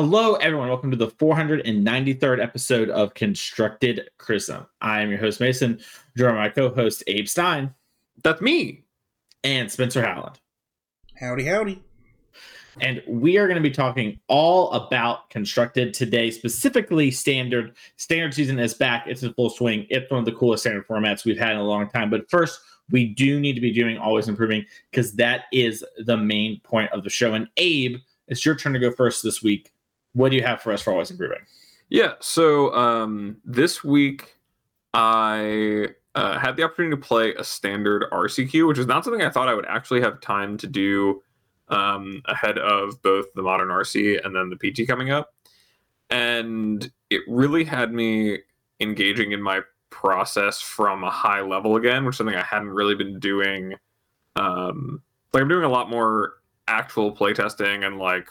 Hello, everyone. Welcome to the 493rd episode of Constructed Criticism. I am your host, Mason, joined by my co host, Abe Stein. That's me. And Spencer Howland. Howdy, howdy. And we are going to be talking all about Constructed today, specifically Standard. Standard season is back. It's in full swing. It's one of the coolest standard formats we've had in a long time. But first, we do need to be doing always improving because that is the main point of the show. And Abe, it's your turn to go first this week what do you have for us for always improving? Yeah, so um, this week I uh, had the opportunity to play a standard RCQ, which is not something I thought I would actually have time to do um, ahead of both the modern RC and then the PT coming up. And it really had me engaging in my process from a high level again, which is something I hadn't really been doing. Um, like I'm doing a lot more actual playtesting and like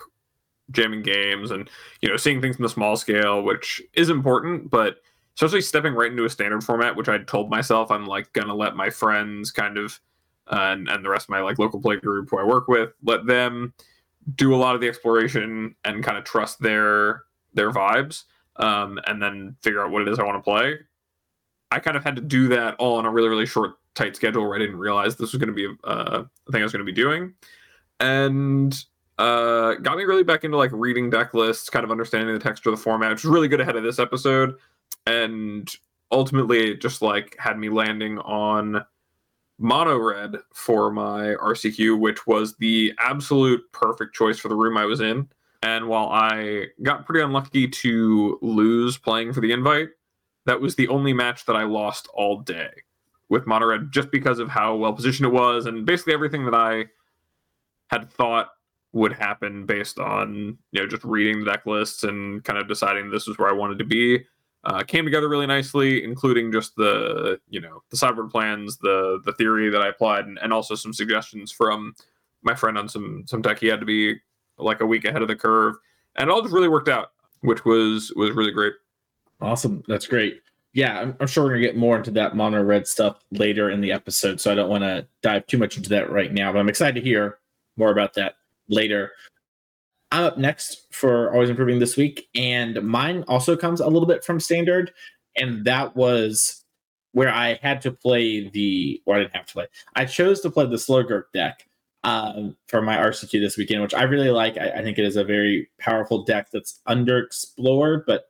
jamming games and you know seeing things in the small scale which is important but especially stepping right into a standard format which i told myself i'm like gonna let my friends kind of uh, and, and the rest of my like local play group who i work with let them do a lot of the exploration and kind of trust their their vibes um, and then figure out what it is i want to play. I kind of had to do that all on a really really short tight schedule where i didn't realize this was going to be uh, a thing i was going to be doing. And uh, got me really back into like reading deck lists, kind of understanding the texture of the format, which was really good ahead of this episode. And ultimately, it just like had me landing on mono red for my RCQ, which was the absolute perfect choice for the room I was in. And while I got pretty unlucky to lose playing for the invite, that was the only match that I lost all day with mono red just because of how well positioned it was and basically everything that I had thought would happen based on you know just reading the deck lists and kind of deciding this is where I wanted to be. Uh, came together really nicely, including just the you know the sideboard plans, the the theory that I applied, and, and also some suggestions from my friend on some some tech. He had to be like a week ahead of the curve, and it all just really worked out, which was was really great. Awesome, that's great. Yeah, I'm, I'm sure we're gonna get more into that mono red stuff later in the episode, so I don't want to dive too much into that right now. But I'm excited to hear more about that later. I'm up next for Always Improving this week, and mine also comes a little bit from Standard, and that was where I had to play the, or I didn't have to play. I chose to play the Slogurk deck um, for my RCQ this weekend, which I really like. I, I, think it is a very powerful deck that's underexplored, but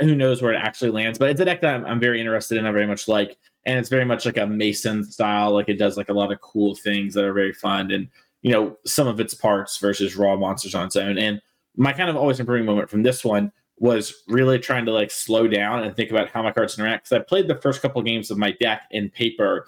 who knows where it actually lands. But it's a deck that I'm, I'm very interested in. I very much like, and it's very much like a Mason style. Like it does like a lot of cool things that are very fun and you know, some of its parts versus raw monsters on its own. And my kind of always improving moment from this one was really trying to like slow down and think about how my cards interact. Because I played the first couple games of my deck in paper,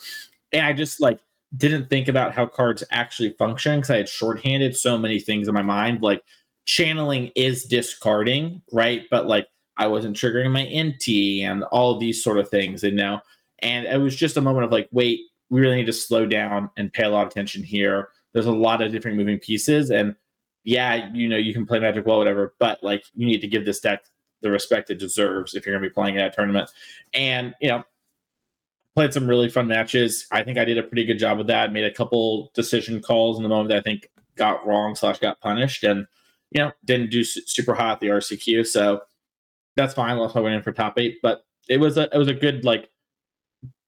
and I just like didn't think about how cards actually function because I had shorthanded so many things in my mind. Like channeling is discarding, right? But like I wasn't triggering my Inti and all these sort of things. And now, and it was just a moment of like, wait, we really need to slow down and pay a lot of attention here there's a lot of different moving pieces. And yeah you know you can play magic well whatever but like you need to give this deck the respect it deserves if you're going to be playing in that tournament. And you know played some really fun matches. I think i did a pretty good job with that. Made a couple decision calls in the moment that i think got wrong slash got punished. And you know didn't do super hot at the rcq so that's fine. Lost win in for top eight. But it was a it was a good like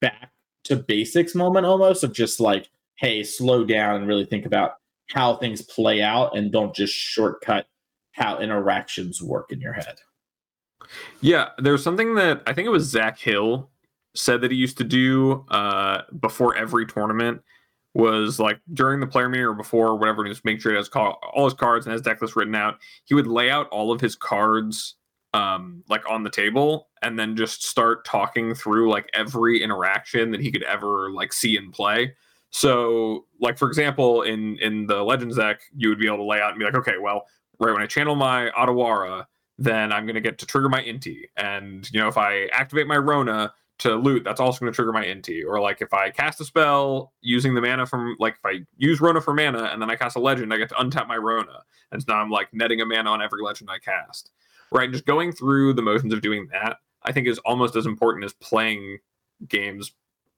back to basics moment almost of just like hey, slow down and really think about how things play out and don't just shortcut how interactions work in your head. Yeah, there's something that I think it was Zac Hill said that he used to do uh, before every tournament was like during the player meeting or before whatever, just make sure he has call, all his cards and his deck list written out. He would lay out all of his cards um like on the table and then just start talking through like every interaction that he could ever like see and play so, like for example, in in the Legends deck, you would be able to lay out and be like, okay, well, right when I channel my Otawara, then I'm going to get to trigger my Inti, and you know if I activate my Rona to loot, that's also going to trigger my Inti. Or like if I cast a spell using the mana from like if I use Rona for mana and then I cast a Legend, I get to untap my Rona, and so now I'm like netting a mana on every Legend I cast. Right, just going through the motions of doing that, I think is almost as important as playing games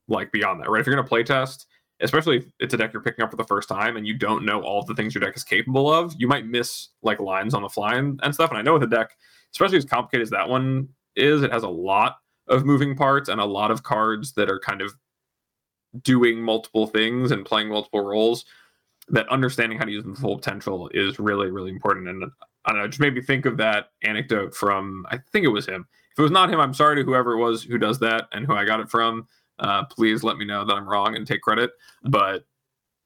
like beyond that. Right, if you're going to play test especially if it's a deck you're picking up for the first time and you don't know all the things your deck is capable of, you might miss like lines on the fly and, and stuff. And I know with a deck, especially as complicated as that one is, it has a lot of moving parts and a lot of cards that are kind of doing multiple things and playing multiple roles. That understanding how to use the full potential is really, really important. And I don't know, just made me think of that anecdote from I think it was him. If it was not him, I'm sorry to whoever it was who does that and who I got it from. Uh, please let me know that I'm wrong and take credit. But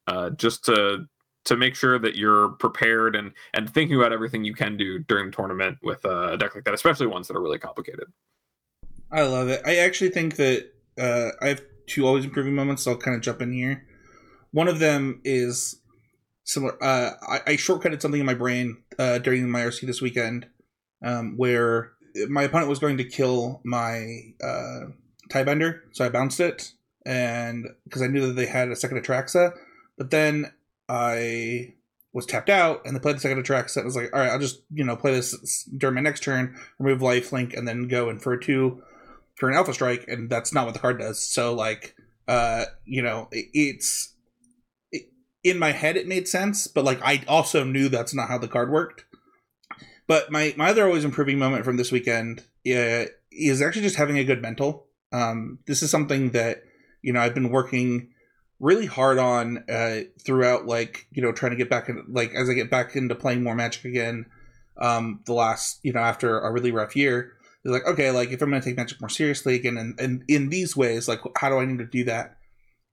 uh, just to to make sure that you're prepared and and thinking about everything you can do during the tournament with a deck like that, especially ones that are really complicated. I love it. I actually think that uh, I have two always improving moments. So I'll kind of jump in here. One of them is similar. Uh, I, I shortcutted something in my brain uh, during my RC this weekend, um, where my opponent was going to kill my uh, Tidebinder, so I bounced it, and because I knew that they had a second Atraxa, but then I was tapped out, and they played the second Atraxa. I was like, all right, I'll just you know play this during my next turn, remove life link, and then go in for a two for an Alpha Strike, and that's not what the card does. So like, uh, you know, it, it's it, in my head it made sense, but like I also knew that's not how the card worked. But my my other always improving moment from this weekend uh, is actually just having a good mental. Um, this is something that you know I've been working really hard on uh, throughout, like you know, trying to get back in, like as I get back into playing more Magic again. Um, the last you know after a really rough year, is like okay, like if I'm going to take Magic more seriously again, and, and in these ways, like how do I need to do that?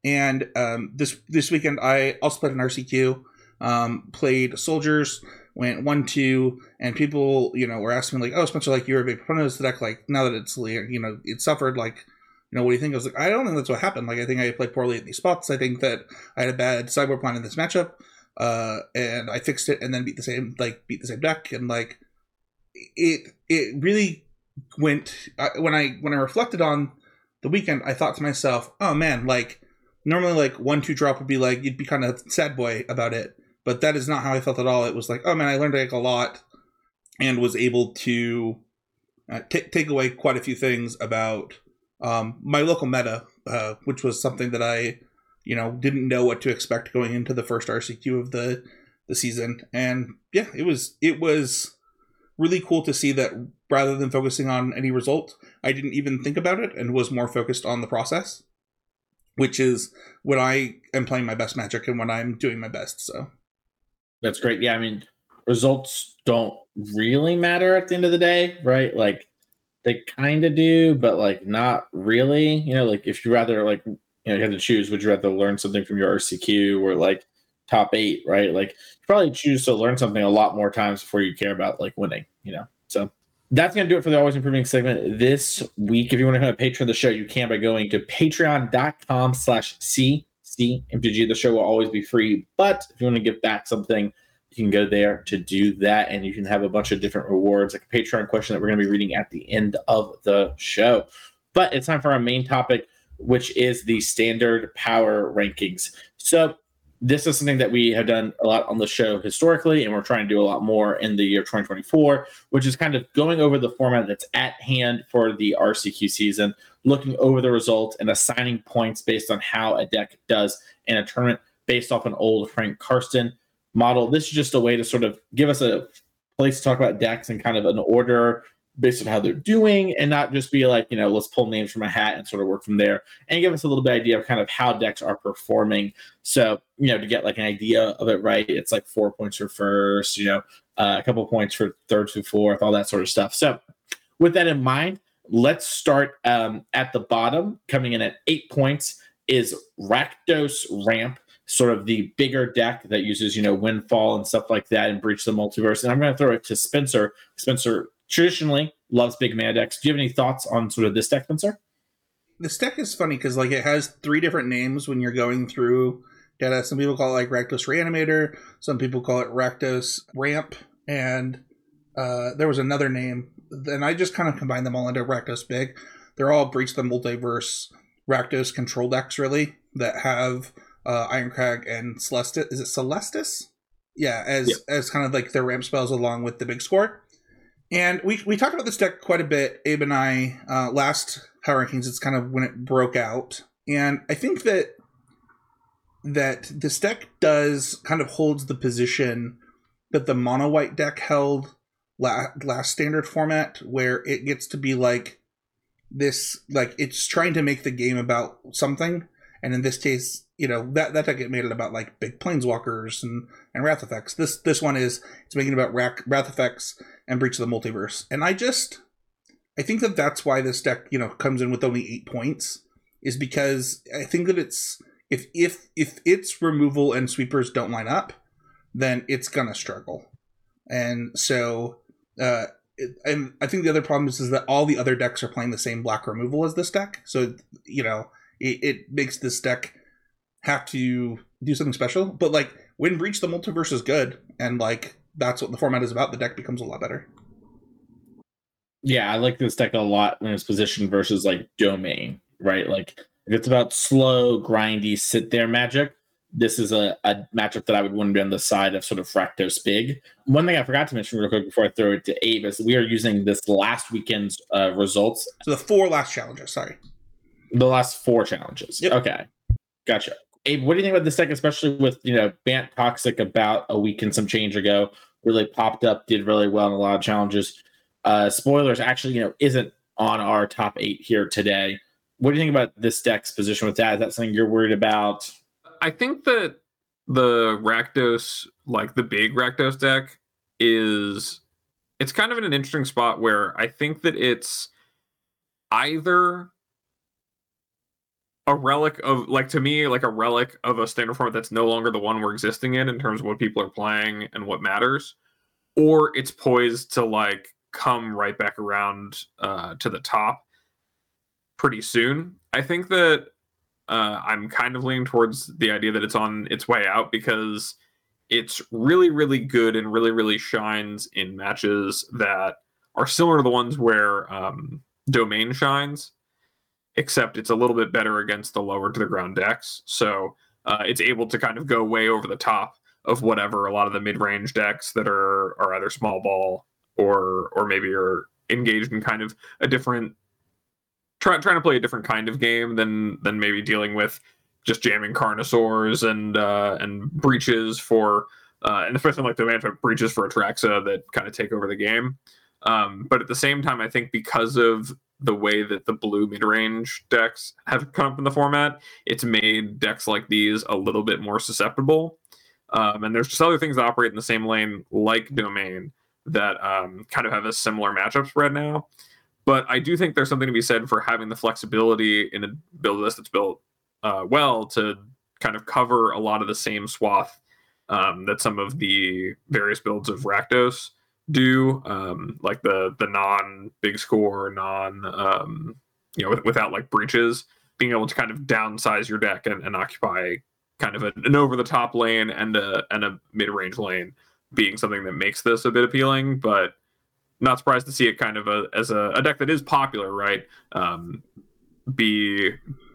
And um, this this weekend, I also played an RCQ, um, played Soldiers, went one two, and people you know were asking me like, oh Spencer, like you're a big proponent of the deck, like now that it's you know it suffered, like you know what do you think? I was like, I don't think that's what happened. Like I think I played poorly in these spots. I think that I had a bad sideboard plan in this matchup, uh, and I fixed it, and then beat the same like beat the same deck, and like it it really went when I when I reflected on the weekend, I thought to myself, oh man, like normally like one two drop would be like you'd be kind of sad boy about it, but that is not how I felt at all. It was like, oh man, I learned like a lot and was able to uh, t- take away quite a few things about um, my local meta, uh, which was something that I, you know, didn't know what to expect going into the first RCQ of the the season, and yeah, it was it was really cool to see that rather than focusing on any result, I didn't even think about it and was more focused on the process, which is when I am playing my best magic and when I'm doing my best. So that's great. Yeah, I mean, results don't really matter at the end of the day, right? Like they kind of do, but like not really. You know, like if you rather like you know you have to choose, would you rather learn something from your RCQ or like top eight, right? Like you probably choose to learn something a lot more times before you care about like winning. You know, so that's going to do it for the always improving segment this week. If you want to become a patron of the show, you can by going to patreon.com slash CCMTG. The show will always be free, but if you want to give back something, you can go there to do that. And you can have a bunch of different rewards, like a Patreon question that we're going to be reading at the end of the show. But it's time for our main topic, which is the standard power rankings. So this is something that we have done a lot on the show historically, and we're trying to do a lot more in the year 2024, which is kind of going over the format that's at hand for the RCQ season, looking over the results and assigning points based on how a deck does in a tournament based off an old Frank Karsten model. This is just a way to sort of give us a place to talk about decks and kind of an order based on how they're doing and not just be like, you know, let's pull names from a hat and sort of work from there and give us a little bit idea of kind of how decks are performing. So, you know, to get like an idea of it right, it's like four points for first, you know, uh, a couple points for third to fourth, all that sort of stuff. So, with that in mind, let's start um, at the bottom. Coming in at eight points is Rakdos Ramp, sort of the bigger deck that uses, you know, Windfall and stuff like that and Breach the Multiverse. And I'm going to throw it to Spencer. Spencer, traditionally loves big mana decks. Do you have any thoughts on sort of this deck, Spencer? This deck is funny because like it has three different names when you're going through data. Some people call it like Rakdos Reanimator. Some people call it Rakdos Ramp, and uh, there was another name. And I just kind of combine them all into Rakdos Big. They're all Breach the Multiverse Rakdos control decks, really, that have uh, Irencrag and Celestus. Is it Celestus? Yeah, as as kind of like their ramp spells along with the big score. And we, we talked about this deck quite a bit, Abe and I, uh, last Power Rankings. It's kind of when it broke out. And I think that that this deck does kind of holds the position that the mono white deck held last standard format, where it gets to be like this, like it's trying to make the game about something, and in this case, you know that that deck it made it about like big planeswalkers and and wrath effects. This this one is it's making it about wrath, wrath effects and breach of the multiverse, and I just I think that that's why this deck you know comes in with only eight points is because I think that it's if if if its removal and sweepers don't line up, then it's gonna struggle, and so uh, and I think the other problem is, is that all the other decks are playing the same black removal as this deck, so you know it, it makes this deck have to do something special. But like when Breach the Multiverse is good, and like that's what the format is about, the deck becomes a lot better. Yeah, I like this deck a lot when it's positioned versus like domain, right? Like if it's about slow, grindy, sit there magic, this is a, a matchup that I would want to be on the side of sort of Rakdos Big. One thing I forgot to mention real quick before I throw it to Abe is we are using this last weekend's uh, results. So the four last challenges, sorry. The last four challenges. Yep. Okay. Gotcha. Abe, what do you think about this deck, especially with, you know, Bant Toxic about a week and some change ago, really popped up, did really well in a lot of challenges. Uh, spoilers actually, you know, isn't on our top eight here today. What do you think about this deck's position with that? Is that something you're worried about? I think that the Rakdos, like the big Rakdos deck, is it's kind of in an interesting spot where I think that it's either a relic of like to me like a relic of a standard format that's no longer the one we're existing in in terms of what people are playing and what matters or it's poised to like come right back around uh, to the top pretty soon. I think that uh, i'm kind of leaning towards the idea that it's on its way out because it's really really good and really really shines in matches that are similar to the ones where um, domain shines except it's a little bit better against the lower to the ground decks. So uh, it's able to kind of go way over the top of whatever a lot of the mid range decks that are are either small ball or or maybe are engaged in kind of a different try, trying to play a different kind of game than than maybe dealing with just jamming carnosaurs and uh, and breaches for uh, and especially like the management breaches for Atraxa that kind of take over the game. Um, but at the same time, I think because of the way that the blue mid range decks have come up in the format, it's made decks like these a little bit more susceptible. Um, and there's just other things that operate in the same lane, like Domain, that um, kind of have a similar matchup spread now. But I do think there's something to be said for having the flexibility in a build list that's built uh, well to kind of cover a lot of the same swath um, that some of the various builds of Rakdos do um like the the non big score non um you know without like breaches being able to kind of downsize your deck and, and occupy kind of an over the top lane and a and a mid range lane being something that makes this a bit appealing. But not surprised to see it kind of a, as a, a deck that is popular right um be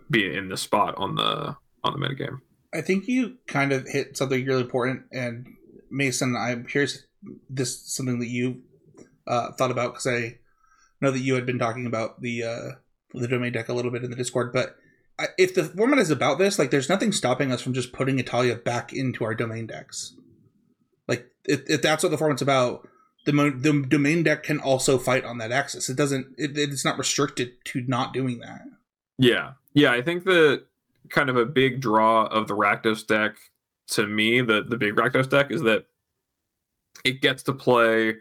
be in the spot on the on the metagame I think you kind of hit something really important, and Mason, I'm curious this something that you uh, thought about because I know that you had been talking about the uh, the domain deck a little bit in the Discord. But I, if the format is about this, like, there's nothing stopping us from just putting Etali back into our domain decks. Like, if, if that's what the format's about, the, the domain deck can also fight on that axis. It doesn't. It, it's not restricted to not doing that. Yeah, yeah. I think that kind of a big draw of the Rakdos deck to me, the the big Rakdos deck, is that it gets to play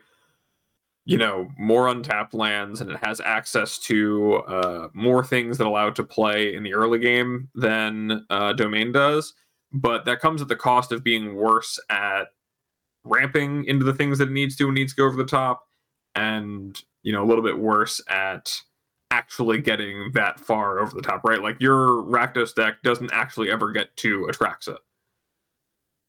you know more untapped lands and it has access to uh, more things that allow it to play in the early game than uh, domain does but that comes at the cost of being worse at ramping into the things that it needs to and needs to go over the top and you know a little bit worse at actually getting that far over the top right like your rakdos deck doesn't actually ever get to atraxa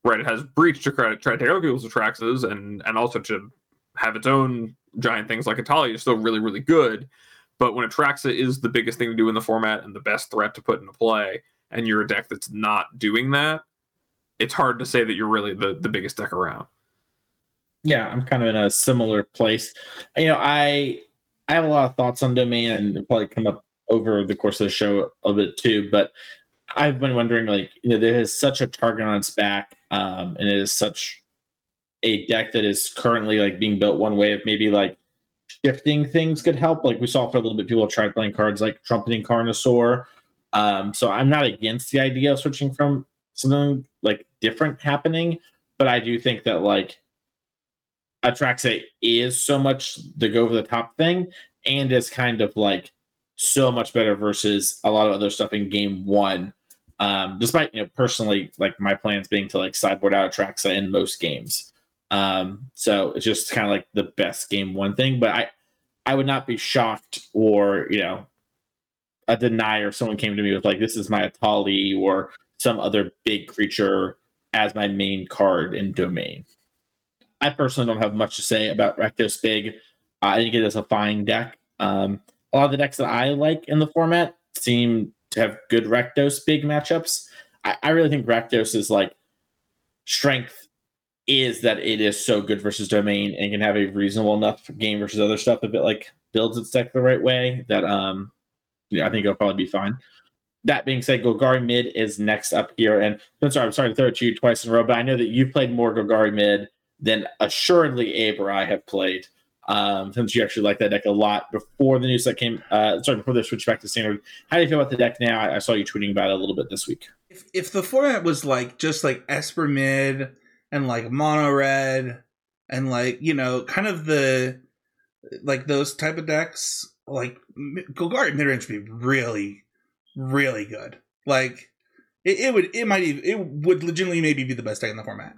right? It has breach to try, try to take other people's Atraxas and and also to have its own giant things like Etali is still really really good. But when Atraxa is the biggest thing to do in the format and the best threat to put into play, and you're a deck that's not doing that, it's hard to say that you're really the the biggest deck around. Yeah, I'm kind of in a similar place. You know, I I have a lot of thoughts on domain and probably come up over the course of the show a bit too, but I've been wondering, like, you know, there is such a target on its back, um, and it is such a deck that is currently like being built one way of maybe like shifting things could help. Like we saw for a little bit, people tried playing cards like Trumpeting Carnosaur. Um, so I'm not against the idea of switching from something like different happening, but I do think that like Atraxa is so much the go over the top thing and is kind of like so much better versus a lot of other stuff in game one. Um, despite you know personally like my plans being to like sideboard out Atraxa in most games. Um, so it's just kind of like the best game one thing, but I I would not be shocked or you know a denier if someone came to me with like this is my Etali or some other big creature as my main card in domain. I personally don't have much to say about Rakdos Big. I think it is a fine deck. Um, a lot of the decks that I like in the format seem to have good Rakdos Big matchups. I, I really think Rakdos is like strength is that it is so good versus domain and can have a reasonable enough game versus other stuff if it like builds its deck the right way that um yeah, I think it'll probably be fine. That being said, Golgari mid is next up here. And I'm sorry, I'm sorry to throw it to you twice in a row, but I know that you've played more Golgari mid than assuredly Abe or I have played. Um, since you actually like that deck a lot before the news that came, uh, sorry, before they switched back to standard. How do you feel about the deck now? I, I saw you tweeting about it a little bit this week. If, if the format was like just like Esper mid and like mono red and like you know kind of the like those type of decks, like Golgari mid range would be really, really good. Like it, it would, it might even, it would legitimately maybe be the best deck in the format.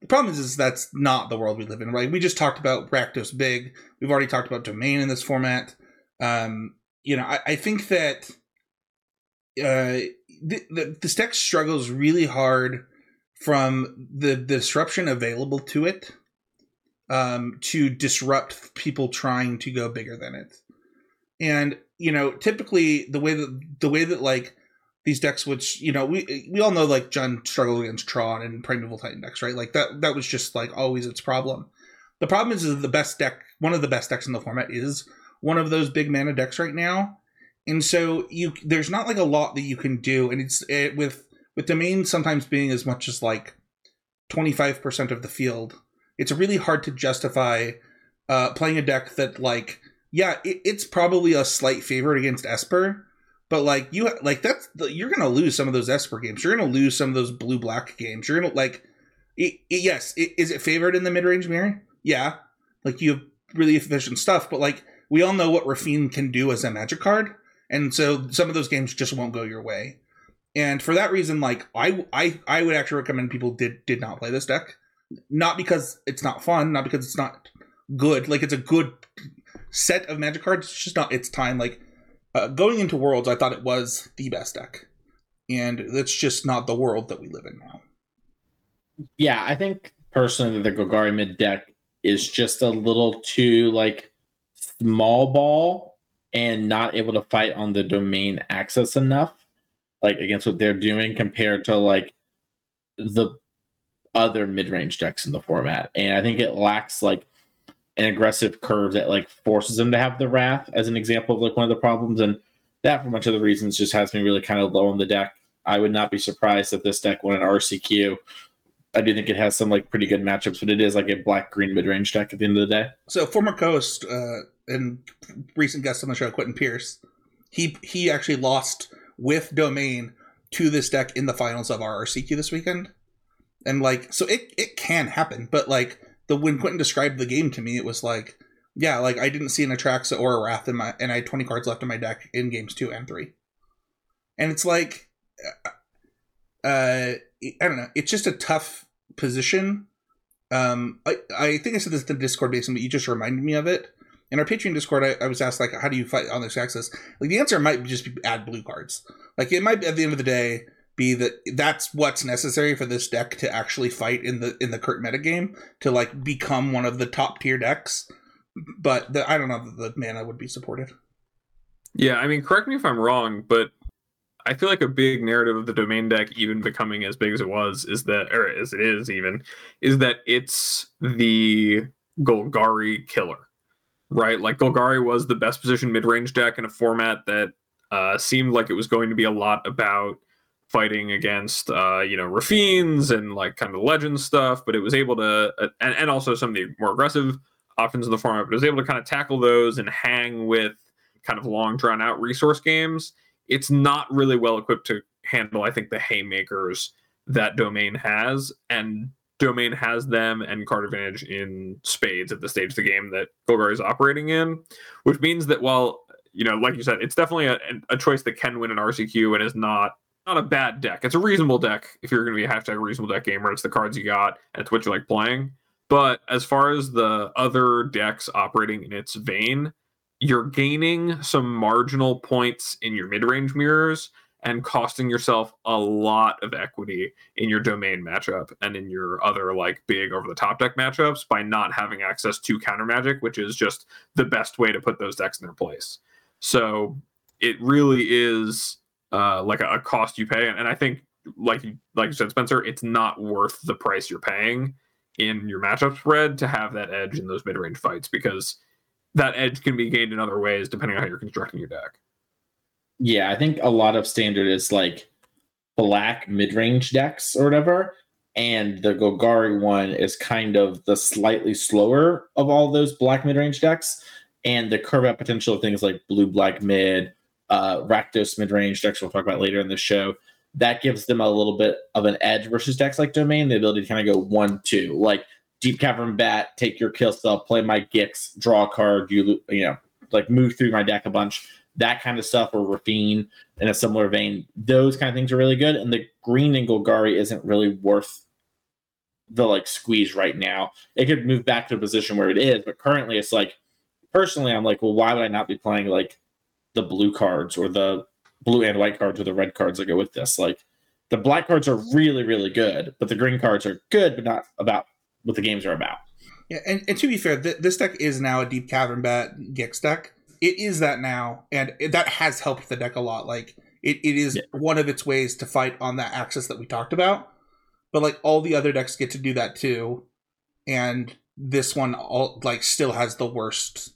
The problem is, is that's not the world we live in, right? We just talked about Rakdos Big. We've already talked about Domain in this format. Um, you know, I, I think that uh, the, the, this deck struggles really hard from the, the disruption available to it um, to disrupt people trying to go bigger than it. And you know, typically the way that the way that like these decks, which you know, we we all know like Jund struggled against Tron and Primeval Titan decks, right? Like that that was just like always its problem. The problem is, is the best deck, one of the best decks in the format is one of those big mana decks right now, and so you there's not like a lot that you can do, and it's it, with with domain sometimes being as much as like 25% of the field it's really hard to justify uh, playing a deck that like yeah it, it's probably a slight favorite against esper but like you like that's you're gonna lose some of those esper games you're gonna lose some of those blue black games you're gonna like it, it, yes is it favored in the mid-range mirror yeah like you have really efficient stuff but like we all know what Raffine can do as a magic card and so some of those games just won't go your way and for that reason like i i i would actually recommend people did did not play this deck not because it's not fun, not because it's not good. Like it's a good set of magic cards. It's just not its time. Like uh, going into worlds, I thought it was the best deck, and that's just not the world that we live in now. Yeah, I think personally the Golgari mid deck is just a little too like small ball and not able to fight on the domain access enough, like against what they're doing compared to like the other mid-range decks in the format, and I think it lacks like an aggressive curve that like forces them to have the wrath as an example of like one of the problems, and that for much of the reasons just has me really kind of low on the deck. I would not be surprised if this deck won an RCQ. I do think it has some like pretty good matchups, but it is like a black green mid range deck at the end of the day. So former host uh, and recent guest on the show, Quentin Pierce, he he actually lost with domain to this deck in the finals of our RCQ this weekend and like so it it can happen but like the when quentin described the game to me it was like yeah like i didn't see an atraxa or a wrath in my and i had 20 cards left in my deck in games two and three. And it's like uh i don't know it's just a tough position. Um i i think i said this in the discord basement but you just reminded me of it. In our patreon discord I, I was asked like how do you fight on this access like the answer might just be add blue cards. Like it might be at the end of the day be that that's what's necessary for this deck to actually fight in the in the current metagame to like become one of the top tier decks. But the, I don't know that the mana would be supported. Yeah, I mean, correct me if I'm wrong, but I feel like a big narrative of the domain deck, even becoming as big as it was, is that, or as it is even, is that it's the Golgari killer, right? Like Golgari was the best position mid range deck in a format that uh, seemed like it was going to be a lot about fighting against uh, you know Raffines and like kind of legend stuff, but it was able to uh, and, and also some of the more aggressive options in the format, but it was able to kind of tackle those and hang with kind of long drawn out resource games. It's not really well equipped to handle, I think, the haymakers that Domain has, and Domain has them and card advantage in spades at the stage of the game that Golgari is operating in, which means that while you know, like you said, it's definitely a, a choice that can win an RCQ and is not not a bad deck. It's a reasonable deck if you're going to be a hashtag reasonable deck gamer. It's the cards you got, and it's what you like playing. But as far as the other decks operating in its vein, you're gaining some marginal points in your mid range mirrors and costing yourself a lot of equity in your domain matchup and in your other like big over the top deck matchups by not having access to counter magic, which is just the best way to put those decks in their place. So it really is uh, like a, a, cost you pay, and I think like like you said, Spencer, it's not worth the price you're paying in your matchup spread to have that edge in those mid range fights because that edge can be gained in other ways depending on how you're constructing your deck. Yeah, I think a lot of standard is like black mid range decks or whatever. And the Golgari one is kind of the slightly slower of all those black mid range decks. And the curve out potential of things like blue black mid, uh, Rakdos mid range decks we'll talk about later in the show. That gives them a little bit of an edge versus decks like Domain, the ability to kind of go one two. Like Deep Cavern Bat, take your kill spell, play my Gix, draw a card, you you know, like move through my deck a bunch. That kind of stuff, or Raffine in a similar vein. Those kind of things are really good. And the green in Golgari isn't really worth the like squeeze right now. It could move back to a position where it is, but currently it's like personally, I'm like, well, why would I not be playing like the blue cards or the blue and white cards or the red cards that go with this? Like the black cards are really, really good, but the green cards are good, but not about what the games are about. Yeah, and, and to be fair, th- this deck is now a deep cavern bat Gix deck. It is that now, and it, that has helped the deck a lot. Like it, it is yeah. one of its ways to fight on that axis that we talked about. But like all the other decks get to do that too, and this one all like still has the worst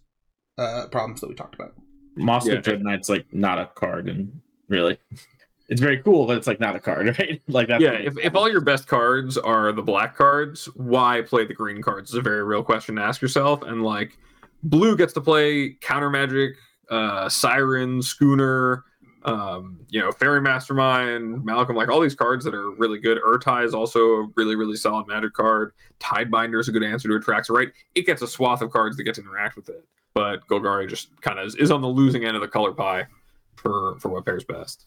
uh problems that we talked about. Mosswood yeah. Dreadknight's like not a card, and really it's very cool, but it's like not a card, right? like that. Yeah, if, if all your best cards are the black cards, why play the green cards is a very real question to ask yourself. And like blue gets to play counter magic, uh, siren, schooner, um, you know, faerie mastermind, Malcolm, like all these cards that are really good. Ertai is also a really, really solid magic card. Tidebinder is a good answer to attract, right? It gets a swath of cards that get to interact with it. But Golgari just kind of is, is on the losing end of the color pie for for what pairs best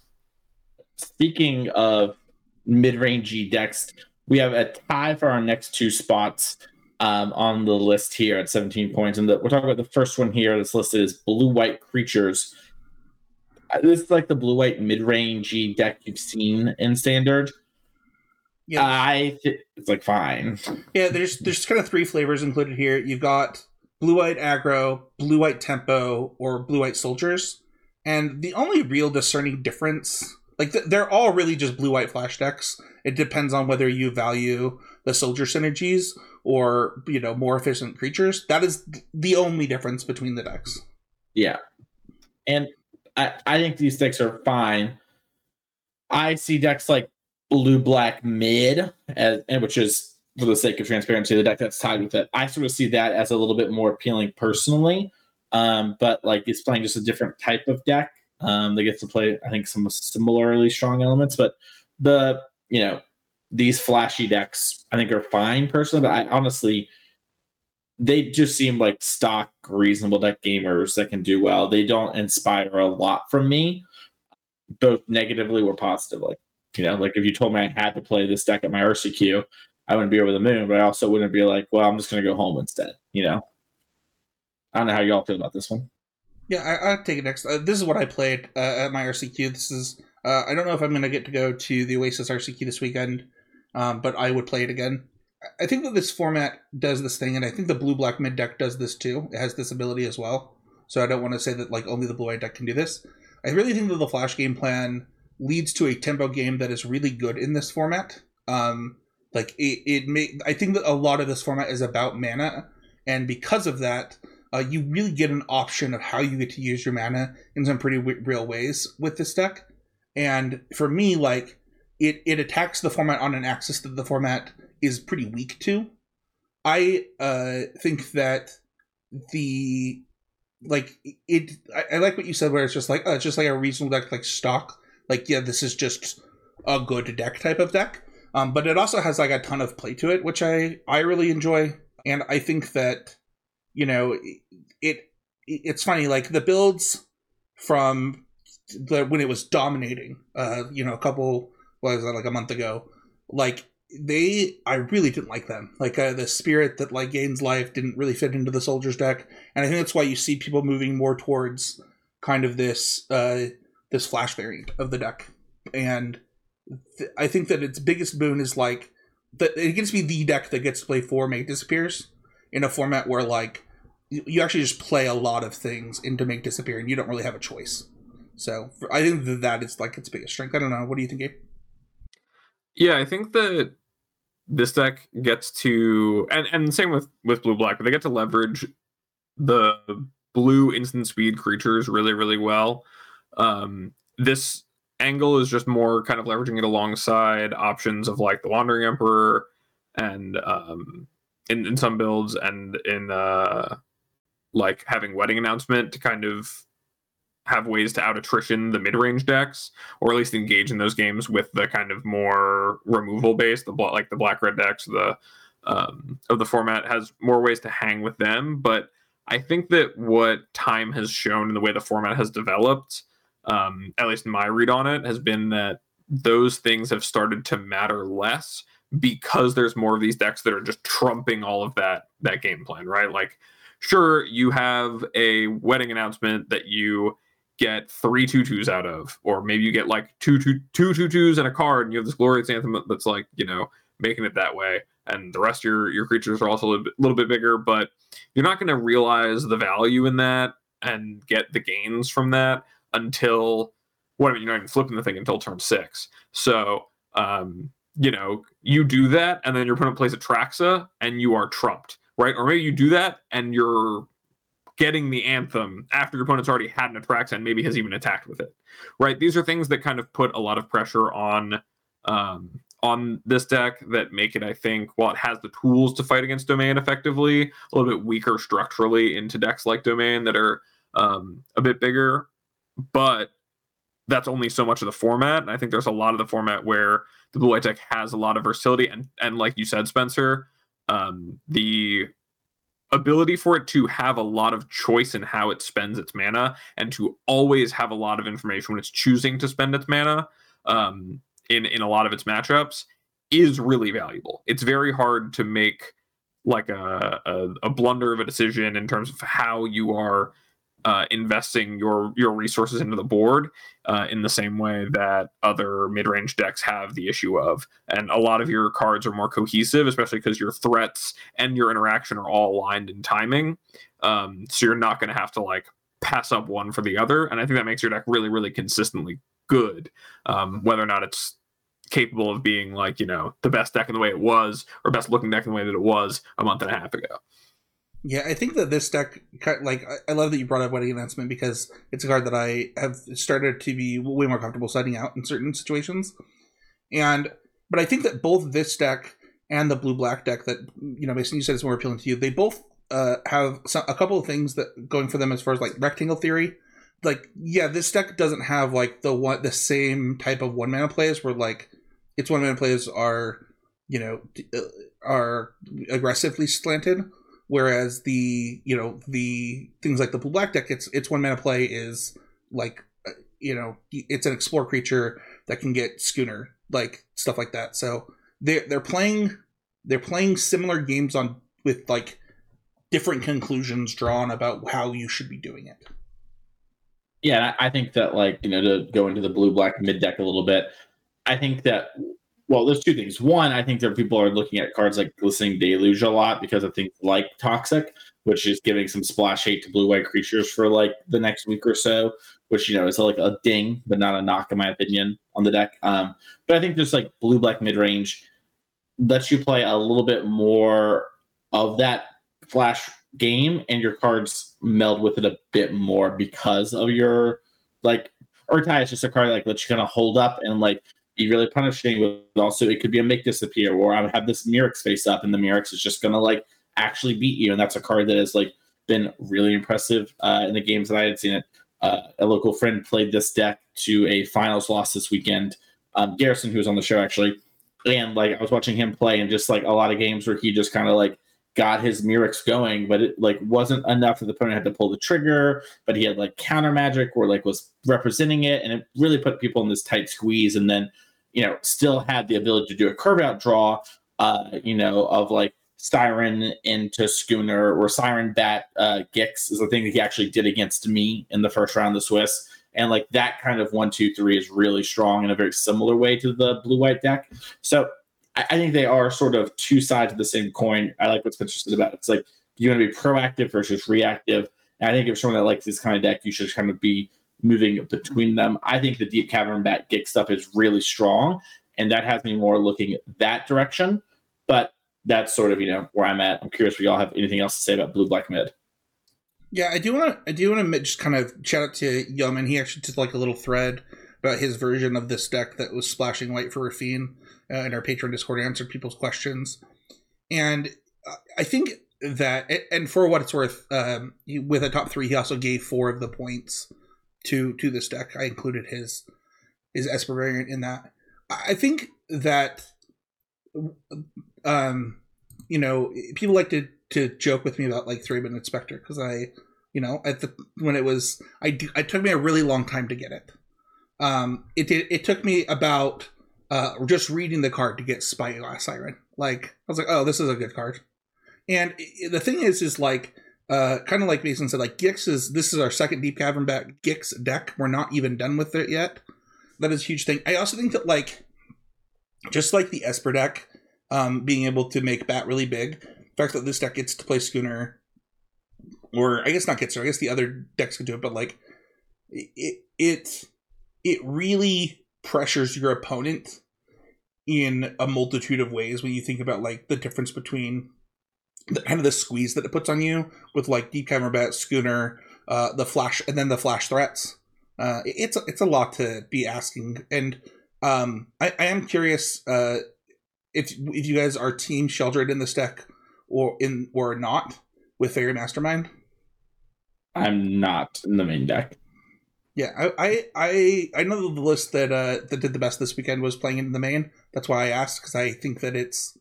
speaking of mid-rangey decks, we have a tie for our next two spots um, on the list here at 17 points. And the, we're talking about the first one here. that's listed is blue-white creatures. Uh, this is like the blue-white mid-rangey deck you've seen in standard. Yeah, I th- it's like fine. Yeah, there's there's kind of three flavors included here. You've got blue-white aggro, blue-white tempo, or blue-white soldiers. And the only real discerning difference like th- they're all really just blue white flash decks. It depends on whether you value the soldier synergies or you know more efficient creatures. That is the only difference between the decks. Yeah, and I I think these decks are fine. I see decks like blue black mid, as, and which is for the sake of transparency, the deck that's tied with it. I sort of see that as a little bit more appealing personally. Um, but like it's playing just a different type of deck um, they get to play, I think, some similarly strong elements, but the you know these flashy decks I think are fine personally, but I honestly they just seem like stock reasonable deck gamers that can do well. They don't inspire a lot from me, both negatively or positively. You know, like if you told me I had to play this deck at my RCQ, I wouldn't be over the moon, but I also wouldn't be like, well, I'm just going to go home instead. You know, I don't know how y'all feel about this one. Yeah, I, will take it next. Uh, this is what I played uh, at my RCQ. This is uh, I don't know if I'm going to get to go to the Oasis RCQ this weekend, um, but I would play it again. I think that this format does this thing, and I think the blue black mid deck does this too. It has this ability as well. So I don't want to say that like only the blue white deck can do this. I really think that the flash game plan leads to a tempo game that is really good in this format. Um, like it, it may I think that a lot of this format is about mana, and because of that, uh, you really get an option of how you get to use your mana in some pretty w- real ways with this deck. And for me, like it it attacks the format on an axis that the format is pretty weak to. I uh, think that the like it. I, I, like what you said, where it's just like oh, it's just like a reasonable deck, like stock. Like yeah, this is just a good deck type of deck. Um, but it also has like a ton of play to it, which I I really enjoy, and I think that you know it, it it's funny like the builds from the when it was dominating, uh, you know, a couple was that like a month ago, like they I really didn't like them. Like uh, the spirit that like gains life didn't really fit into the soldiers deck, and I think that's why you see people moving more towards kind of this uh this flash variant of the deck, and th- I think that its biggest boon is like that it gets to be the deck that gets to play four make disappears in a format where like you actually just play a lot of things into make disappear, and you don't really have a choice. So I think that that is like its biggest strength. I don't know. What do you think, Gabe? Yeah, I think that this deck gets to and and same with with blue black, but they get to leverage the blue instant speed creatures really really well. Um, this angle is just more kind of leveraging it alongside options of like the Wandering Emperor and um, in in some builds and in uh like having wedding announcement to kind of have ways to out attrition the mid range decks, or at least engage in those games with the kind of more removal based, the like the black red decks, the um, of the format has more ways to hang with them. But I think that what time has shown and the way the format has developed, um, at least my read on it, has been that those things have started to matter less because there's more of these decks that are just trumping all of that that game plan, right? Like, sure, you have a wedding announcement that you get three twos out of, or maybe you get like two two two and a card, and you have this glorious anthem that's like you know making it that way, and the rest of your your creatures are also a little bit, little bit bigger, but you're not going to realize the value in that and get the gains from that until what I mean, you're not even flipping the thing until turn six. So um, you know, you do that, and then your opponent plays Atraxa, and you are trumped, right? Or maybe you do that, and you're getting the anthem after your opponent's already had an Atraxa and maybe has even attacked with it. Right? These are things that kind of put a lot of pressure on um, on this deck that make it, I think, while it has the tools to fight against domain effectively, a little bit weaker structurally into decks like domain that are um, a bit bigger. But that's only so much of the format. And I think there's a lot of the format where the blue white deck has a lot of versatility and and like you said, Spencer, um, the ability for it to have a lot of choice in how it spends its mana and to always have a lot of information when it's choosing to spend its mana um, in in a lot of its matchups is really valuable. It's very hard to make like a, a, a blunder of a decision in terms of how you are uh, investing your your resources into the board uh, in the same way that other mid range decks have the issue of. And a lot of your cards are more cohesive, especially because your threats and your interaction are all aligned in timing. Um, so you're not going to have to like pass up one for the other. And I think that makes your deck really, really consistently good. Um, whether or not it's capable of being like you know the best deck in the way it was or best looking deck in the way that it was a month and a half ago. Yeah, I think that this deck, like, I love that you brought up Wedding Announcement because it's a card that I have started to be way more comfortable setting out in certain situations. And, but I think that both this deck and the blue black deck that, you know, Mason, you said is more appealing to you, they both uh, have some, a couple of things that going for them as far as like rectangle theory. Like, yeah, this deck doesn't have like the one, the same type of one mana plays where like its one mana plays are, you know, uh, are aggressively slanted whereas the you know the things like the blue black deck its its one mana play is like uh, you know it's an explore creature that can get schooner like stuff like that. So they're they're playing they're playing similar games on with like different conclusions drawn about how you should be doing it. Yeah i think that like you know to go into the blue black mid deck a little bit i think that well, there's two things. One, I think that people are looking at cards like Glistening Deluge a lot because of things like Toxic, which is giving some splash hate to blue white creatures for like the next week or so, which you know is like a ding, but not a knock in my opinion on the deck. Um, but I think there's like blue black mid range lets you play a little bit more of that flash game, and your cards meld with it a bit more because of your like Ertai is just a card that like lets you kind of hold up and like be really punishing, but also it could be a make disappear, or I would have this Mirrex face up, and the Mirrex is just gonna like actually beat you, and that's a card that has like been really impressive uh, in the games that I had seen it. Uh, a local friend played this deck to a finals loss this weekend. Um, Garrison, who was on the show actually, and like I was watching him play, and just like a lot of games where he just kind of like got his Mirrex going, but it like wasn't enough that the opponent had to pull the trigger, but he had like counter magic or like was representing it, and it really put people in this tight squeeze. And then, you know, still had the ability to do a curve out draw, uh, you know, of like Siren into Schooner or Siren Bat uh, Gix is the thing that he actually did against me in the first round of the Swiss. And like that kind of one, two, three is really strong in a very similar way to the blue white deck. So I, I think they are sort of two sides of the same coin. I like what Spencer said about it. It's like you want to be proactive versus reactive. And I think if someone that likes this kind of deck, you should kind of be moving between them. I think the Deep Cavern Bat gig stuff is really strong, and that has me more looking that direction. But that's sort of you know where I'm at. I'm curious if y'all have anything else to say about blue black mid. Yeah, I do want to. I do want to just kind of shout out to Yeoman. He actually did like a little thread about his version of this deck that was splashing white for Raffine, uh, in our Patreon Discord. Answered people's questions, and I think that, and for what it's worth, um, with a top three, he also gave four of the points to to this deck. I included his his Esper variant in that. I think that um, you know, people like to to joke with me about like three minute Spectre because I, you know, at the when it was, I it took me a really long time to get it. Um, it did. It took me about uh just reading the card to get Spyglass Siren. Like I was like, oh, this is a good card. And the thing is, is like, uh, kind of like Mason said, like Gix is this is our second Deep Cavern Bat Gix deck. We're not even done with it yet. That is a huge thing. I also think that like, just like the Esper deck, um, being able to make Bat really big. The fact that this deck gets to play Schooner, or I guess not gets there. I guess the other decks can do it, but like it it it really pressures your opponent in a multitude of ways when you think about like the difference between the kind of the squeeze that it puts on you with like deep cavern bat schooner uh the flash and then the flash threats uh it's it's a lot to be asking and um i, I am curious uh if if you guys are team Sheoldred in this deck or in or not with Faerie Mastermind. I'm not in the main deck. Yeah, I I I, I know the list that uh that did the best this weekend was playing in the main. That's why I asked because I think that it's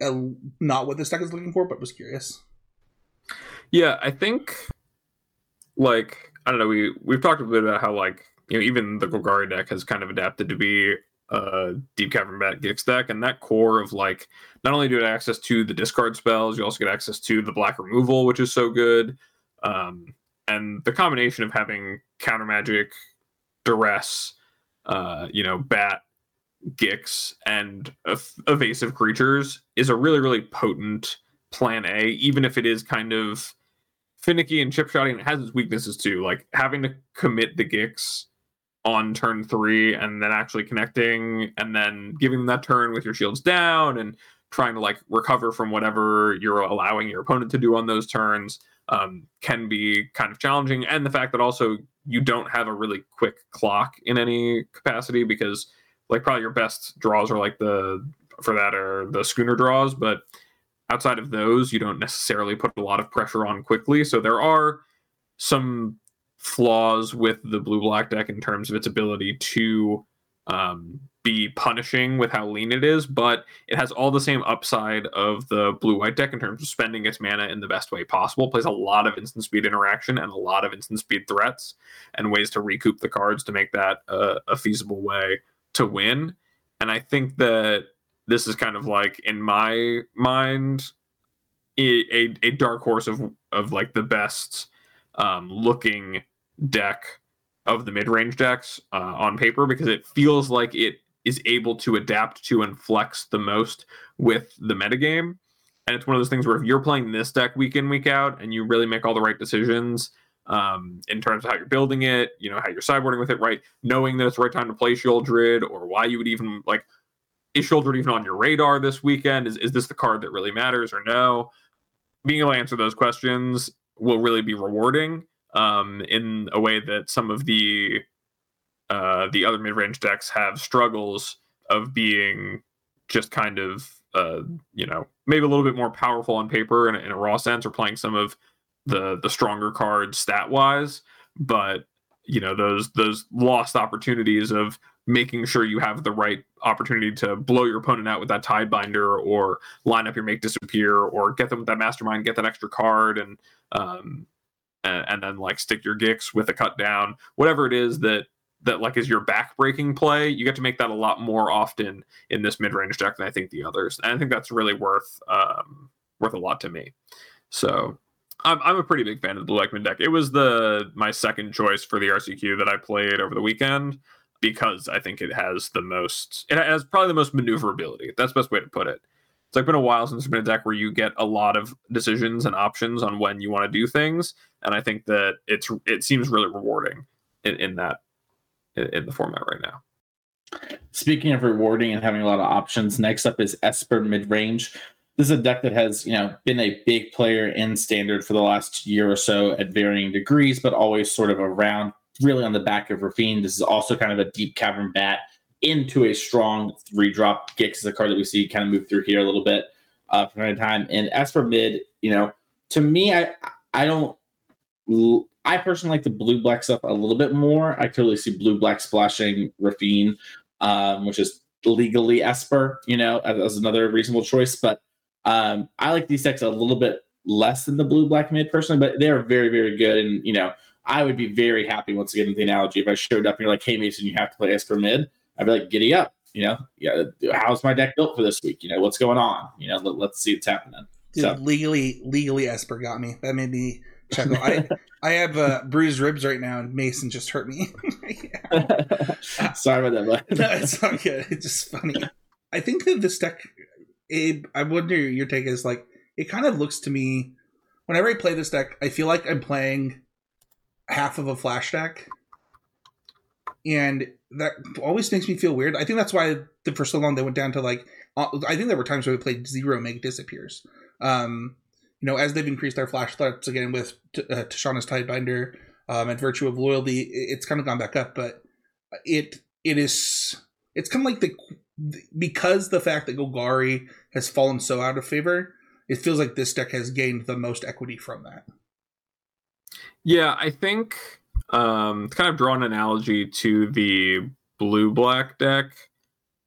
not what this deck is looking for, but was curious. Yeah, I think like I don't know. We we've talked a bit about how like you know even the Golgari deck has kind of adapted to be a Deep Cavern Bat Gix deck, and that core of like not only do you access to the discard spells, you also get access to the black removal, which is so good. Um, and the combination of having counter magic, duress, uh, you know, bat, Gix, and ev- evasive creatures is a really, really potent plan A, even if it is kind of finicky and chip shotting. It has its weaknesses too, like having to commit the Gix on turn three and then actually connecting and then giving them that turn with your shields down and trying to like recover from whatever you're allowing your opponent to do on those turns um, can be kind of challenging. And the fact that also you don't have a really quick clock in any capacity because like probably your best draws are like the for that are the schooner draws, but outside of those, you don't necessarily put a lot of pressure on quickly. So there are some flaws with the blue black deck in terms of its ability to um, be punishing with how lean it is, but it has all the same upside of the blue white deck in terms of spending its mana in the best way possible. Plays a lot of instant speed interaction and a lot of instant speed threats and ways to recoup the cards to make that uh, a feasible way to win. And I think that this is kind of like in my mind a, a, dark horse of of like the best um, looking deck of the mid-range decks uh, on paper because it feels like it is able to adapt to and flex the most with the metagame. And it's one of those things where if you're playing this deck week in, week out, and you really make all the right decisions um, in terms of how you're building it, you know, how you're sideboarding with it, right? Knowing that it's the right time to play Sheoldred or why you would even like, is Sheoldred even on your radar this weekend? Is, is this the card that really matters or no? Being able to answer those questions will really be rewarding um, in a way that some of the uh, the other mid-range decks have struggles of being just kind of uh, you know maybe a little bit more powerful on paper in, in a raw sense or playing some of the the stronger cards stat wise but you know those those lost opportunities of making sure you have the right opportunity to blow your opponent out with that tidebinder or line up your make disappear or get them with that mastermind get that extra card and um and, and then like stick your gix with a cut down whatever it is that that like is your back-breaking play you get to make that a lot more often in this mid-range deck than i think the others. And i think that's really worth um worth a lot to me. So I'm, I'm a pretty big fan of the Blue deck. It was the my second choice for the RCQ that I played over the weekend because I think it has the most. It has probably the most maneuverability. That's the best way to put it. It's like been a while since there's been a deck where you get a lot of decisions and options on when you want to do things, and I think that it's it seems really rewarding in, in that in, in the format right now. Speaking of rewarding and having a lot of options, next up is Esper mid range this is a deck that has you know been a big player in standard for the last year or so at varying degrees, but always sort of around, really on the back of Raffine. This is also kind of a deep cavern bat into a strong three drop. Gix is a card that we see kind of move through here a little bit uh, from time to time. And as for mid, you know, to me, I I don't. I personally like the blue black stuff a little bit more. I clearly see blue black splashing Raffine um, which is legally Esper, you know, as another reasonable choice. But um, I like these decks a little bit less than the blue black mid personally, but they're very, very good. And you know, I would be very happy once again with the analogy if I showed up and you're like, hey Mason, you have to play Esper mid. I'd be like, giddy up. You know, yeah, how's my deck built for this week? You know, what's going on? You know, let, us see what's happening. Dude, so. legally, legally Esper got me. That made me chuckle. I I have uh, bruised ribs right now, and Mason just hurt me. Sorry about that. no, it's not good. It's just funny. I think that this deck Abe, I wonder your take is like it kind of looks to me whenever I play this deck, I feel like I'm playing half of a flash deck. And that always makes me feel weird. I think that's why the, for so long they went down to like uh, I think there were times where we played zero make disappears. Um, you know, as they've increased their flash threats again with uh, Tishana's Tidebinder um, and Virtue of Loyalty, it's kind of gone back up. But it it is it's kind of like the because the fact that Golgari has fallen so out of favor, it feels like this deck has gained the most equity from that. Yeah, I think um, kind of draw an analogy to the blue black deck.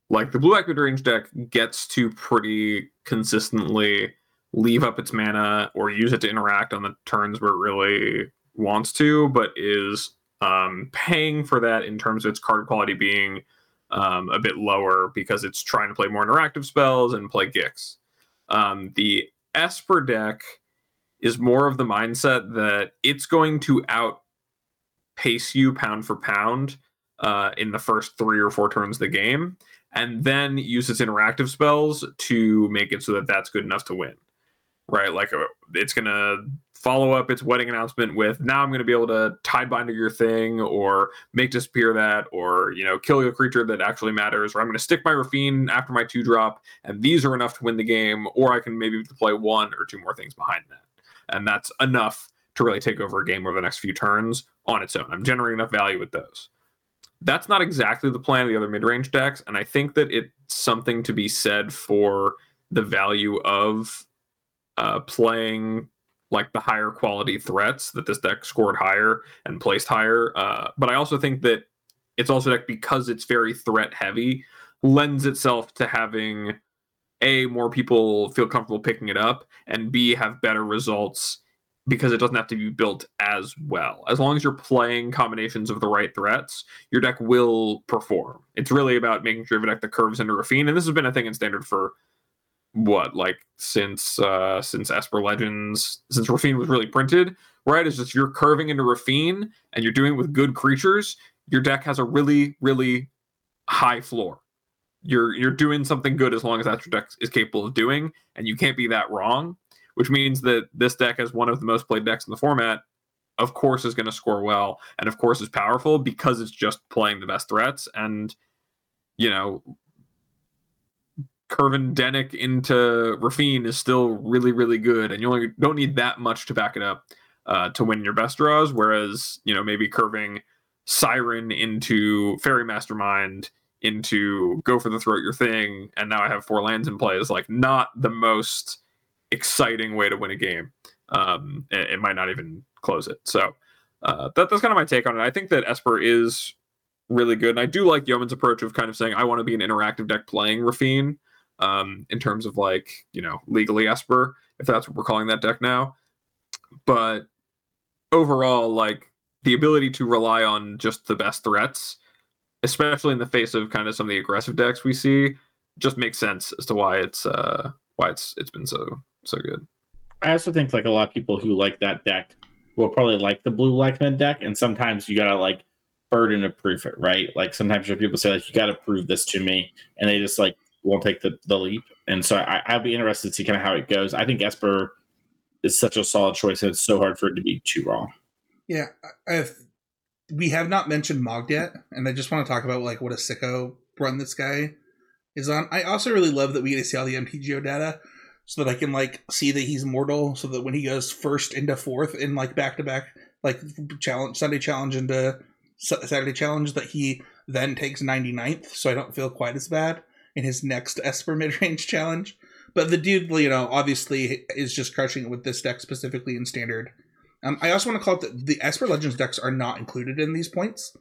Like the blue black mid range deck gets to pretty consistently leave up its mana or use it to interact on the turns where it really wants to, but is um, paying for that in terms of its card quality being um, a bit lower because it's trying to play more interactive spells and play Gix. Um, the Esper deck is more of the mindset that it's going to outpace you pound for pound uh, in the first three or four turns of the game, and then use its interactive spells to make it so that that's good enough to win. Right, like uh, it's gonna follow up its wedding announcement with now I'm going to be able to tidebinder your thing or make disappear that or you know kill a creature that actually matters or I'm going to stick my Raffine after my two drop and these are enough to win the game or I can maybe play one or two more things behind that and that's enough to really take over a game over the next few turns on its own. I'm generating enough value with those. That's not exactly the plan of the other mid-range decks and I think that it's something to be said for the value of uh, playing like the higher quality threats that this deck scored higher and placed higher. Uh, but I also think that it's also deck because it's very threat heavy lends itself to having a more people feel comfortable picking it up and b have better results because it doesn't have to be built as well. As long as you're playing combinations of the right threats, your deck will perform. It's really about making sure you have deck that curves into Raffine, and this has been a thing in standard for what like since uh since Esper Legends since Raffine was really printed, right? Is just you're curving into Raffine and you're doing it with good creatures, your deck has a really, really high floor. You're you're doing something good as long as that deck is capable of doing, and you can't be that wrong, which means that this deck as one of the most played decks in the format, of course is going to score well, and of course is powerful because it's just playing the best threats and you know Curvin Denick into Raffine is still really, really good, and you only don't need that much to back it up uh, to win your best draws. Whereas, you know, maybe curving Siren into Faerie Mastermind into go for the throat your thing, and now I have four lands in play is like not the most exciting way to win a game. Um, it, it might not even close it. So uh, that, that's kind of my take on it. I think that Esper is really good, and I do like Yeoman's approach of kind of saying I want to be an interactive deck playing Raffine um, in terms of like you know legally Esper, if that's what we're calling that deck now. But overall, like the ability to rely on just the best threats, especially in the face of kind of some of the aggressive decks we see, just makes sense as to why it's uh why it's it's been so so good. I also think like a lot of people who like that deck will probably like the blue Lechman deck, and sometimes you gotta like burden of proof it, right? Like sometimes your people say like you gotta prove this to me, and they just like won't take the, the leap. And so I, I'll be interested to see kind of how it goes. I think Esper is such a solid choice, and it's so hard for it to be too wrong. Yeah, I've, we have not mentioned Mogged yet, and I just want to talk about like what a sicko run this guy is on. I also really love that we get to see all the MTGO data, so that I can like see that he's mortal, so that when he goes first into fourth in like back to back like challenge Sunday challenge into Saturday challenge, that he then takes 99th, so I don't feel quite as bad in his next Esper mid range challenge. But the dude, you know, obviously is just crushing it with this deck specifically in standard. Um, I also want to call it that the Esper Legends decks are not included in these points.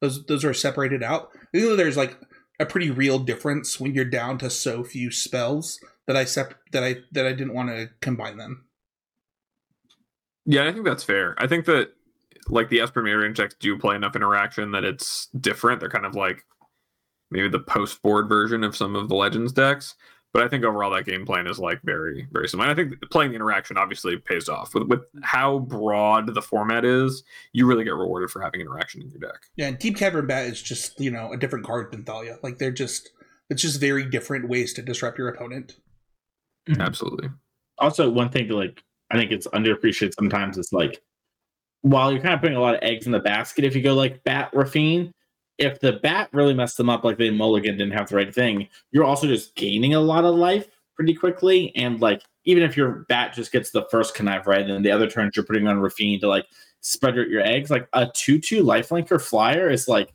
Those those are separated out. There's like a pretty real difference when you're down to so few spells that I sep- that I that I didn't want to combine them. Yeah, I think that's fair. I think that like the Esper range decks do play enough interaction that it's different. They're kind of like maybe the post board version of some of the Legends decks. But I think overall that game plan is like very, very similar. And I think playing the interaction obviously pays off. With with how broad the format is, you really get rewarded for having interaction in your deck. Yeah, and Deep Cavern Bat is just, you know, a different card than Thalia. Like they're just it's just very different ways to disrupt your opponent. Mm-hmm. Absolutely. Also, one thing to like I think it's underappreciated sometimes is like while you're kind of putting a lot of eggs in the basket, if you go like Bat Raffine, if the bat really messed them up, like they mulligan didn't have the right thing, you're also just gaining a lot of life pretty quickly. And like even if your bat just gets the first connive right, then the other turns you're putting on Raffine to like spread your eggs, like a two-two lifelinker flyer is like,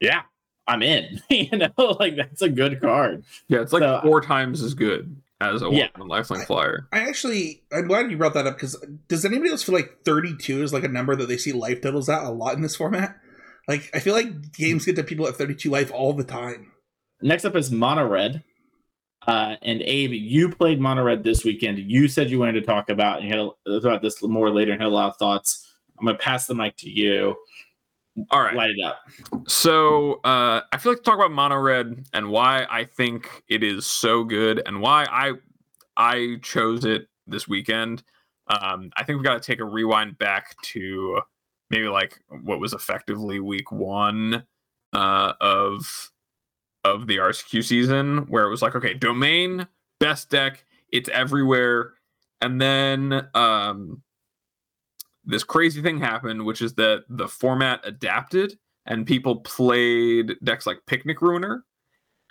yeah, I'm in. you know, like that's a good card. Yeah, it's like so, four times as good as a yeah. one lifelink flyer. I, I, actually, I'm glad you brought that up because does anybody else feel like 32 is like a number that they see life totals at a lot in this format? Like I feel like games get to people at 32 life all the time. Next up is Mono Red. Uh, and Abe, you played Mono Red this weekend. You said you wanted to talk about and you had about this more later and had a lot of thoughts. I'm gonna pass the mic to you. All right, light it up. So uh, I feel like to talk about Mono Red and why I think it is so good and why I I chose it this weekend. Um, I think we've got to take a rewind back to maybe like what was effectively week one uh, of of the RCQ season, where it was like, okay, domain, best deck, it's everywhere, and then um, this crazy thing happened, which is that the format adapted and people played decks like Picnic Ruiner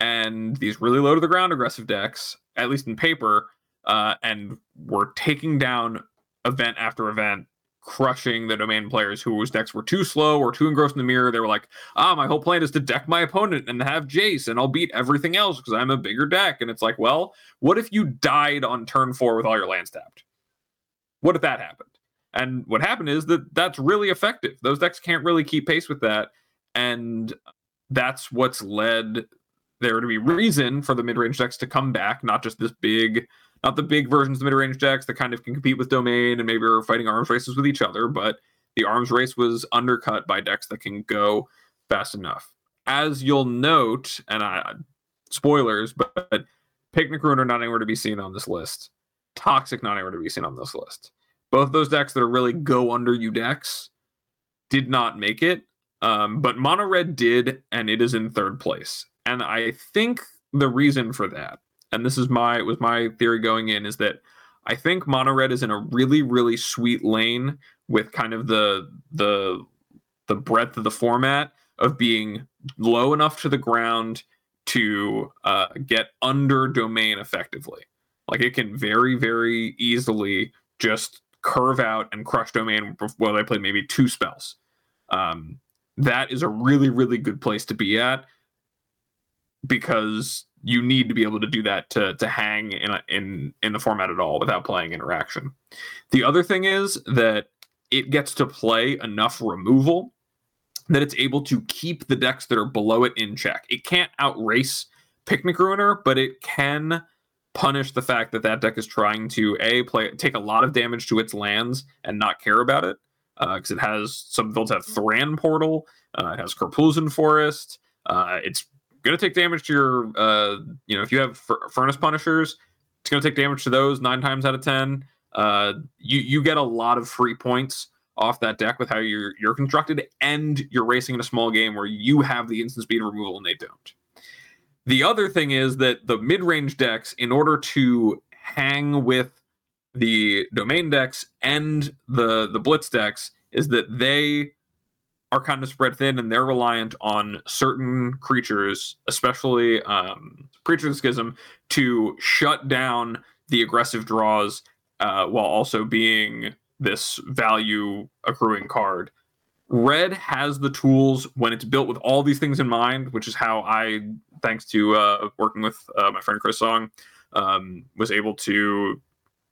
and these really low to the ground aggressive decks, at least in paper, uh, and were taking down event after event crushing the domain players whose decks were too slow or too engrossed in the mirror. They were like, ah, my whole plan is to deck my opponent and have Jace, and I'll beat everything else because I'm a bigger deck. And it's like, well, what if you died on turn four with all your lands tapped? What if that happened? And what happened is that that's really effective. Those decks can't really keep pace with that. And that's what's led there to be reason for the mid range decks to come back, not just this big not the big versions of mid range decks that kind of can compete with domain and maybe are fighting arms races with each other, but the arms race was undercut by decks that can go fast enough. As you'll note, and I spoilers, but Picnic Ruiner not anywhere to be seen on this list. Toxic not anywhere to be seen on this list. Both those decks that are really go under you decks did not make it. Um, but Mono Red did, and it is in third place. And I think the reason for that and this is my was my theory going in is that I think mono red is in a really really sweet lane with kind of the the the breadth of the format of being low enough to the ground to uh, get under domain effectively. Like it can very very easily just curve out and crush domain while they play maybe two spells. Um, that is a really really good place to be at because you need to be able to do that to to hang in a, in in the format at all without playing interaction. The other thing is that it gets to play enough removal that it's able to keep the decks that are below it in check. It can't outrace Picnic Ruiner, but it can punish the fact that that deck is trying to a play take a lot of damage to its lands and not care about it because uh, it has some builds have Thran Portal, uh, it has Karplusan Forest. Uh, it's going to take damage to your, uh, you know, if you have f- Furnace Punishers, it's going to take damage to those nine times out of ten. Uh, you you get a lot of free points off that deck with how you're you're constructed, and you're racing in a small game where you have the instant speed removal and they don't. The other thing is that the mid range decks, in order to hang with the domain decks and the the blitz decks, is that they are kind of spread thin and they're reliant on certain creatures, especially um, Preacher of Schism, to shut down the aggressive draws uh, while also being this value accruing card. Red has the tools when it's built with all these things in mind, which is how I, thanks to uh, working with uh, my friend Chris Song, um, was able to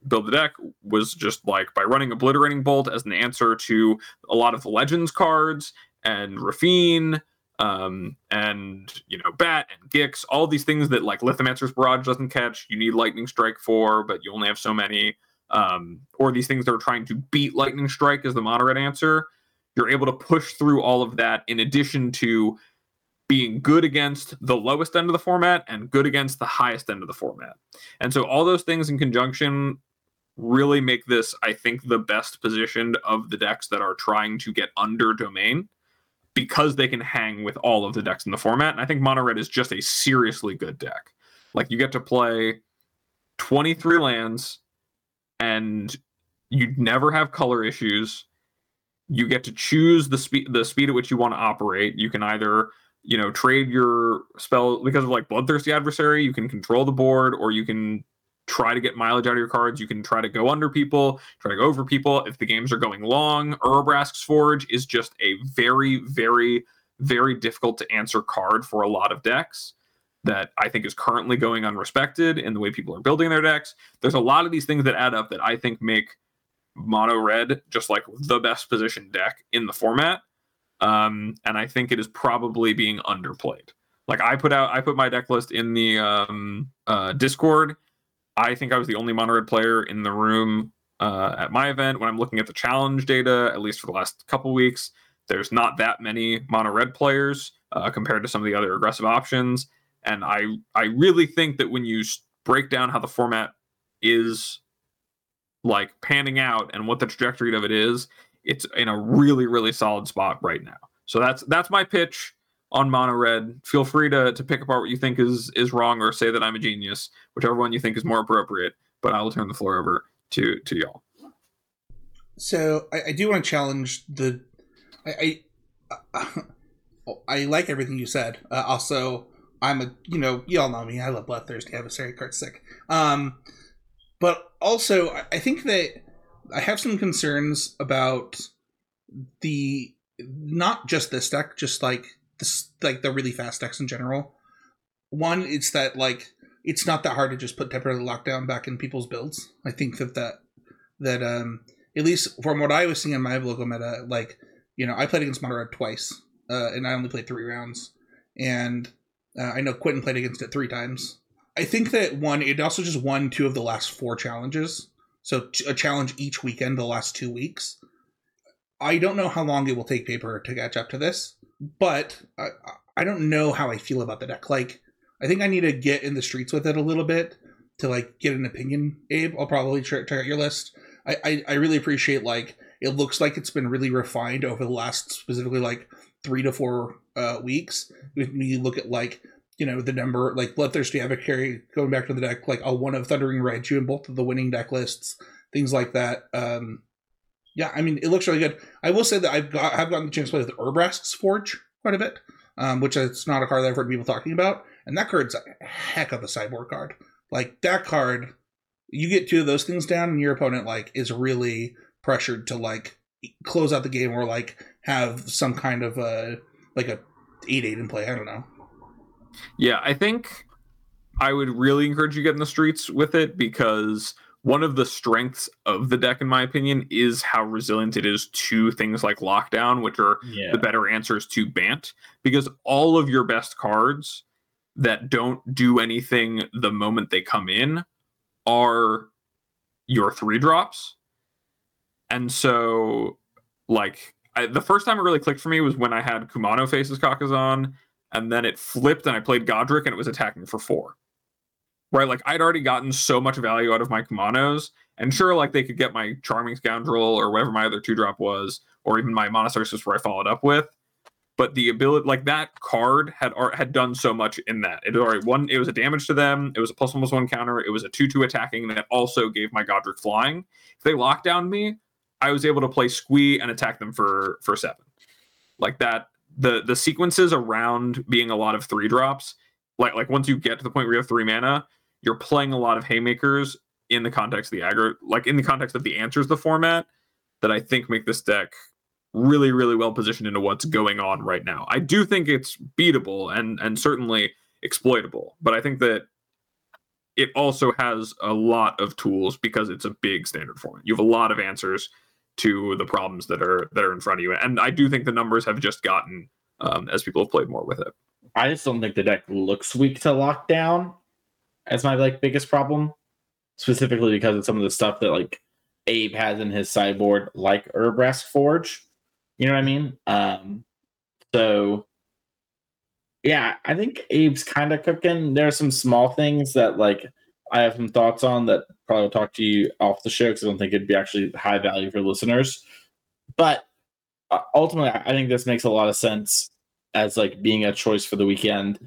build the deck. Was just like by running Obliterating Bolt as an answer to a lot of the Legends cards and Raffine um, and you know Bat and Gix, all these things that like Lithomantic Barrage doesn't catch. You need Lightning Strike for, but you only have so many um, or these things that are trying to beat Lightning Strike as the moderate answer, you're able to push through all of that in addition to being good against the lowest end of the format and good against the highest end of the format. And so all those things in conjunction really make this, I think, the best positioned of the decks that are trying to get under domain because they can hang with all of the decks in the format. And I think mono red is just a seriously good deck. Like you get to play 23 lands and you'd never have color issues. You get to choose the speed the speed at which you want to operate. You can either you know trade your spell because of like bloodthirsty adversary. You can control the board, or you can try to get mileage out of your cards. You can try to go under people, try to go over people. If the games are going long, Urabrask's Forge is just a very, very, very difficult to answer card for a lot of decks that I think is currently going unrespected in the way people are building their decks. There's a lot of these things that add up that I think make mono red just like the best position deck in the format. Um, and I think it is probably being underplayed. Like I put out, I put my deck list in the um, uh, Discord. I think I was the only mono red player in the room uh, at my event. When I'm looking at the challenge data, at least for the last couple weeks, there's not that many mono red players uh, compared to some of the other aggressive options and I I really think that when you break down how the format is like panning out and what the trajectory of it is, it's in a really really solid spot right now. So that's that's my pitch on mono red. Feel free to to pick apart what you think is is wrong or say that I'm a genius, whichever one you think is more appropriate. But I will turn the floor over to to y'all. So I, I do want to challenge the. I I, I like everything you said. Uh, also, I'm a you know you all know me. I love bloodthirsty adversary card sick. Um, but also I think that I have some concerns about the not just this deck, just like this like the really fast decks in general. One, it's that like it's not that hard to just put temporary lockdown back in people's builds. I think that that that um at least from what I was seeing in my local meta, like you know I played against Mono twice, uh, and I only played three rounds, and uh, I know Quentin played against it three times. I think that one, it also just won two of the last four challenges. So a challenge each weekend the last two weeks. I don't know how long it will take paper to catch up to this, but I, I don't know how I feel about the deck. Like, I think I need to get in the streets with it a little bit to like get an opinion. Abe, I'll probably check out your list. I, I, I really appreciate like it looks like it's been really refined over the last specifically like three to four uh, weeks. When you look at like you know the number like bloodthirsty carry going back to the deck like a one of thundering raiju in both of the winning deck lists things like that um yeah i mean it looks really good i will say that i've got i've gotten the chance to play with Urabrask's forge quite a bit um which is not a card that i've heard people talking about and that card's a heck of a sideboard card like that card you get two of those things down and your opponent like is really pressured to like close out the game or like have some kind of uh like a eight eight in play. I don't know. Yeah, I think I would really encourage you get in the streets with it because one of the strengths of the deck, in my opinion, is how resilient it is to things like lockdown, which are Yeah. the better answers to Bant. Because all of your best cards that don't do anything the moment they come in are your three drops. And so, like, I, the first time it really clicked for me was when I had Kumano faces Kakkazan, and then it flipped and I played Goddric and it was attacking for four. Right? Like, I'd already gotten so much value out of my Kumanos, and sure, like, they could get my Charming Scoundrel or whatever my other two drop was, or even my Monocersis where I followed up with. But the ability, like that card, had had done so much in that. It had already one. It was a damage to them. It was a plus one plus one counter. It was a two two attacking that also gave my Goddric flying. If they locked down me, I was able to play Squee and attack them for for seven. Like that, the the sequences around being a lot of three drops, like like once you get to the point where you have three mana, you're playing a lot of haymakers in the context of the aggro, like in the context of the answers the format that I think make this deck really really well positioned into what's going on right now. I do think it's beatable and and certainly exploitable, but I think that it also has a lot of tools because it's a big standard format. You have a lot of answers to the problems that are that are in front of you, and I do think the numbers have just gotten um, as people have played more with it. I just don't think the deck looks weak to lockdown as my like biggest problem, specifically because of some of the stuff that like Abe has in his sideboard, like Urabrask Forge. You know what I mean? Um, so yeah, I think Abe's kind of cooking. There are some small things that like I have some thoughts on that probably will talk to you off the show because I don't think it'd be actually high value for listeners. But uh, ultimately, I I think this makes a lot of sense as like being a choice for the weekend.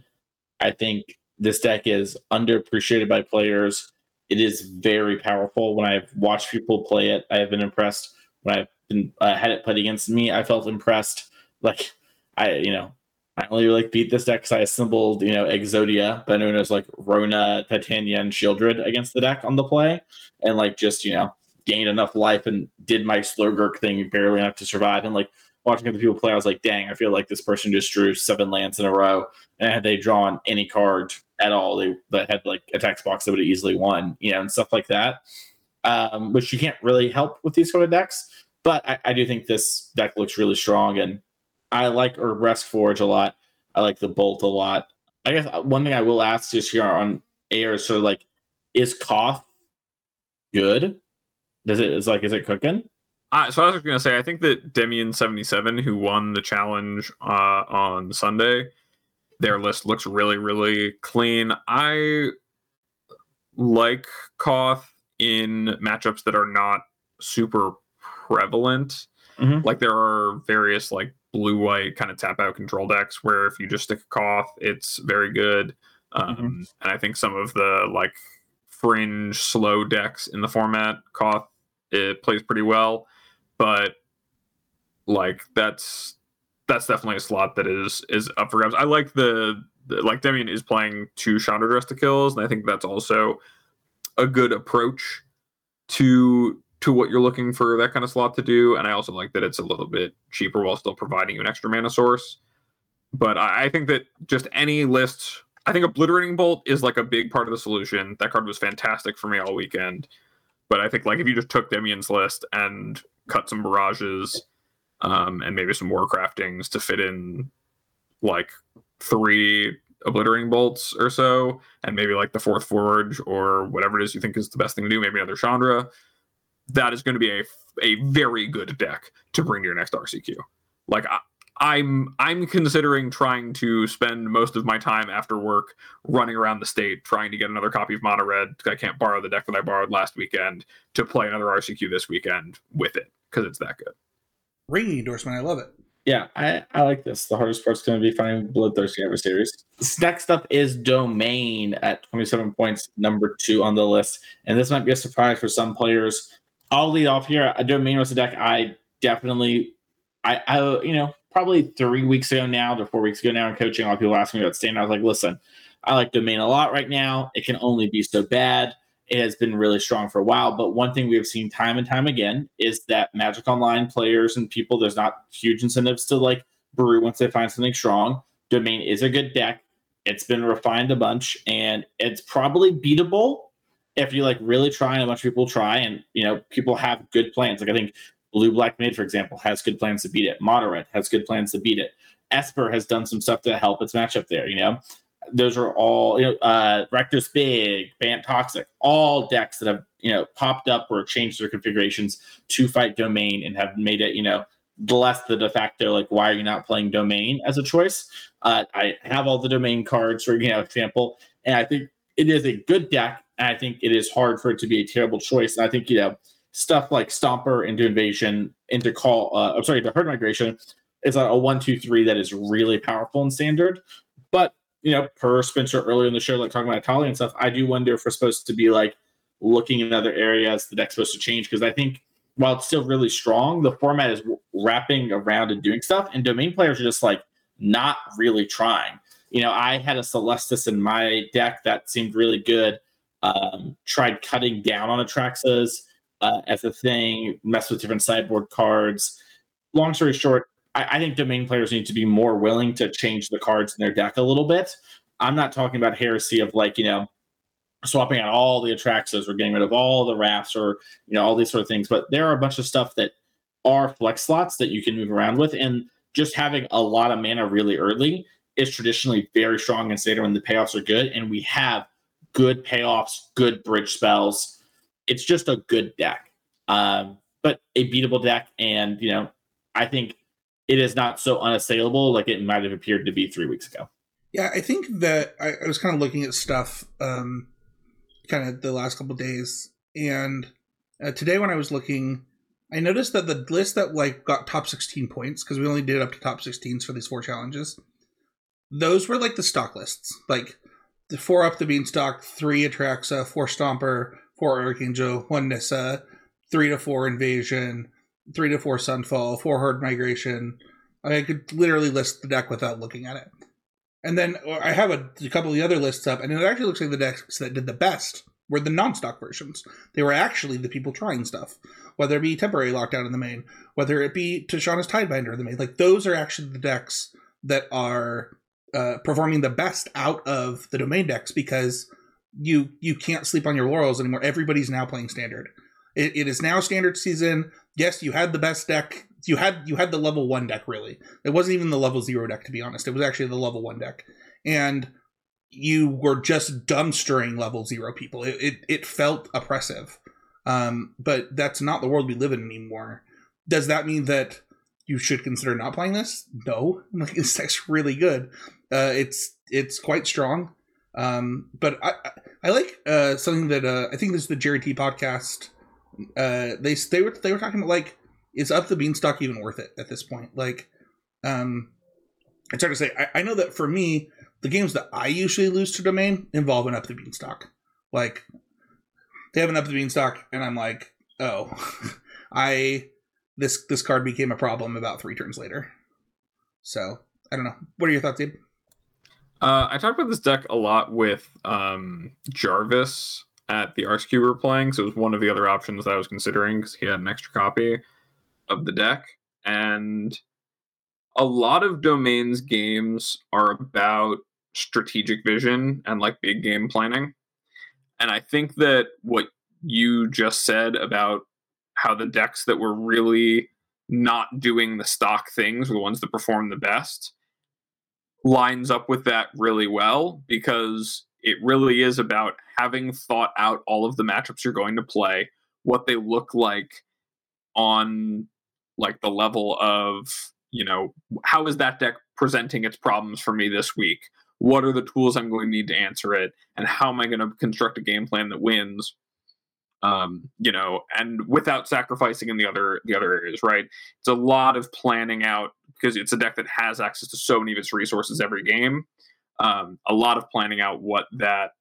I think this deck is underappreciated by players. It is very powerful. When I've watched people play it, I have been impressed. When I've been uh, had it played against me, I felt impressed. Like I, you know, I only like beat this deck because I assembled, you know, Exodia, but known as like Rona, Titania, and Sheoldred against the deck on the play, and like just you know gained enough life and did my Slogurk thing barely enough to survive. And like watching other people play, I was like, dang, I feel like this person just drew seven lands in a row, and had they drawn any card at all, they that had like a text box that would have easily won, you know, and stuff like that. Um, which you can't really help with these sort of decks. But I, I do think this deck looks really strong, and I like Urabrask Forge a lot. I like the Bolt a lot. I guess uh, one thing I will ask just here on air is sort of like, is Koth good? Does it is like is it cooking? Uh, so I was going to say, I think that Demian seventy seven, who won the challenge uh, on Sunday, their list looks really, really clean. I like Koth in matchups that are not super prevalent. Mhm. Like there are various like blue white kind of tap out control decks where if you just stick a Koth, it's very good. Um, And I think some of the like fringe slow decks in the format, Koth it plays pretty well, but like that's that's definitely a slot that is is up for grabs. I like the, the like Demian is playing two Chandra Dressed to Kills, and I think that's also a good approach to to what you're looking for that kind of slot to do. And I also like that it's a little bit cheaper while still providing you an extra mana source. But I, I think that just any list, I think obliterating bolt is like a big part of the solution. That card was fantastic for me all weekend. But I think like if you just took Demian's list and cut some barrages um, and maybe some more craftings to fit in like three obliterating bolts or so, and maybe like the fourth forge or whatever it is you think is the best thing to do, maybe another Chandra, that is going to be a a very good deck to bring to your next RCQ. Like I, I'm I'm considering trying to spend most of my time after work running around the state trying to get another copy of Mono Red. I can't borrow the deck that I borrowed last weekend to play another RCQ this weekend with it because it's that good. Ringing endorsement. I love it. Yeah, I, I like this. The hardest part's going to be finding Bloodthirsty adversaries. This next up is Domain at 27 points, number two on the list. And this might be a surprise for some players. I'll lead off here. A Domain was a deck I definitely, I, I, you know, probably three weeks ago now, to four weeks ago now in coaching, a lot of people ask me about Stain. I was like, listen, I like Domain a lot right now. It can only be so bad. It has been really strong for a while. But one thing we have seen time and time again is that Magic Online players and people, there's not huge incentives to like brew once they find something strong. Domain is a good deck. It's been refined a bunch and it's probably beatable if you like really try and a bunch of people try and you know people have good plans. Like I think Blue Black Mid, for example, has good plans to beat it. Moderate has good plans to beat it. Esper has done some stuff to help its matchup there, you know those are all you know uh Rakdos Big, Bant Toxic, all decks that have you know popped up or changed their configurations to fight domain and have made it you know less the de facto like why are you not playing domain as a choice. Uh, I have all the domain cards for you know example, and I think it is a good deck. And I think it is hard for it to be a terrible choice. And I think you know stuff like Stomper into Invasion into Call. Uh, I'm sorry, the Herd Migration is a, a one two three that is really powerful in Standard, but you know, per Spencer earlier in the show, like talking about Italia and stuff, I do wonder if we're supposed to be like looking in other areas the deck's supposed to change because I think while it's still really strong, the format is wrapping around and doing stuff, and domain players are just like not really trying. You know, I had a Celestus in my deck that seemed really good. Um, tried cutting down on Atraxas uh, as a thing, mess with different sideboard cards. Long story short, I, I think domain players need to be more willing to change the cards in their deck a little bit. I'm not talking about heresy of like, you know, swapping out all the Atraxas or getting rid of all the Wraths or, you know, all these sort of things. But there are a bunch of stuff that are flex slots that you can move around with. And just having a lot of mana really early is traditionally very strong in Standard when the payoffs are good. And we have good payoffs, good bridge spells. It's just a good deck. Um, but a beatable deck. And, you know, I think it is not so unassailable like it might have appeared to be three weeks ago. Yeah, I think that I, I was kind of looking at stuff um, kind of the last couple days, and uh, today when I was looking, I noticed that the list that like got top 16 points because we only did up to top 16s for these four challenges. Those were like the stock lists, like the four up the beanstalk, three Atraxa, four Stomper, four Archangel, one Nissa, three to four Invasion, three to four Sunfall, four Herd Migration. I could literally list the deck without looking at it. And then I have a, a couple of the other lists up, and it actually looks like the decks that did the best were the non-stock versions. They were actually the people trying stuff, whether it be temporary lockdown in the main, whether it be Tishana's Tidebinder in the main. Like those are actually the decks that are uh, performing the best out of the domain decks because you you can't sleep on your laurels anymore. Everybody's now playing standard. It, it is now standard season yes, you had the best deck. You had you had the level one deck really. It wasn't even the level zero deck to be honest. It was actually the level one deck, and you were just dumbstering level zero people. It it, it felt oppressive. Um, but that's not the world we live in anymore. Does that mean that you should consider not playing this? No, like this deck's really good. Uh, it's it's quite strong. Um, but I I like uh, something that uh, I think this is the Jerry T podcast uh, they they were they were talking about like is up the beanstalk even worth it at this point? Like, um, it's hard to say. I, I know that for me, the games that I usually lose to domain involve an up the beanstalk. Like, they have an up the beanstalk, and I'm like, oh, I this this card became a problem about three turns later. So I don't know. What are your thoughts, Abe? Uh, I talked about this deck a lot with um, Jarvis at the RCQ we were playing, so it was one of the other options that I was considering because he had an extra copy of the deck. And a lot of domains games are about strategic vision and like big game planning. And I think that what you just said about how the decks that were really not doing the stock things were the ones that perform the best lines up with that really well because it really is about having thought out all of the matchups you're going to play, what they look like on like the level of, you know, how is that deck presenting its problems for me this week? What are the tools I'm going to need to answer it? And how am I going to construct a game plan that wins? Um, you know, and without sacrificing in the other the other areas, right? It's a lot of planning out because it's a deck that has access to so many of its resources every game um, a lot of planning out what that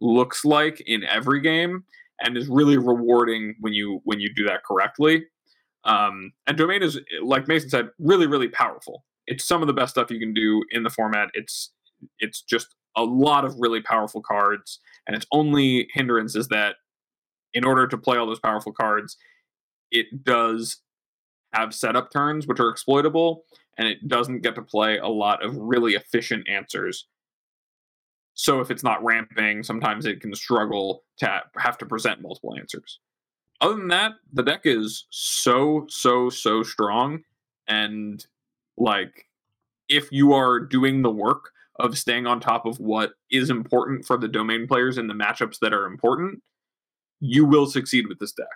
looks like in every game and is really rewarding when you when you do that correctly. Um, and domain is like mason said really really powerful. It's some of the best stuff you can do in the format. It's it's just a lot of really powerful cards and its only hindrance is that in order to play all those powerful cards, it does have setup turns which are exploitable, and it doesn't get to play a lot of really efficient answers. So if it's not ramping, sometimes it can struggle to have to present multiple answers. Other than that, the deck is so so so strong and like if you are doing the work of staying on top of what is important for the domain players in the matchups that are important, you will succeed with this deck.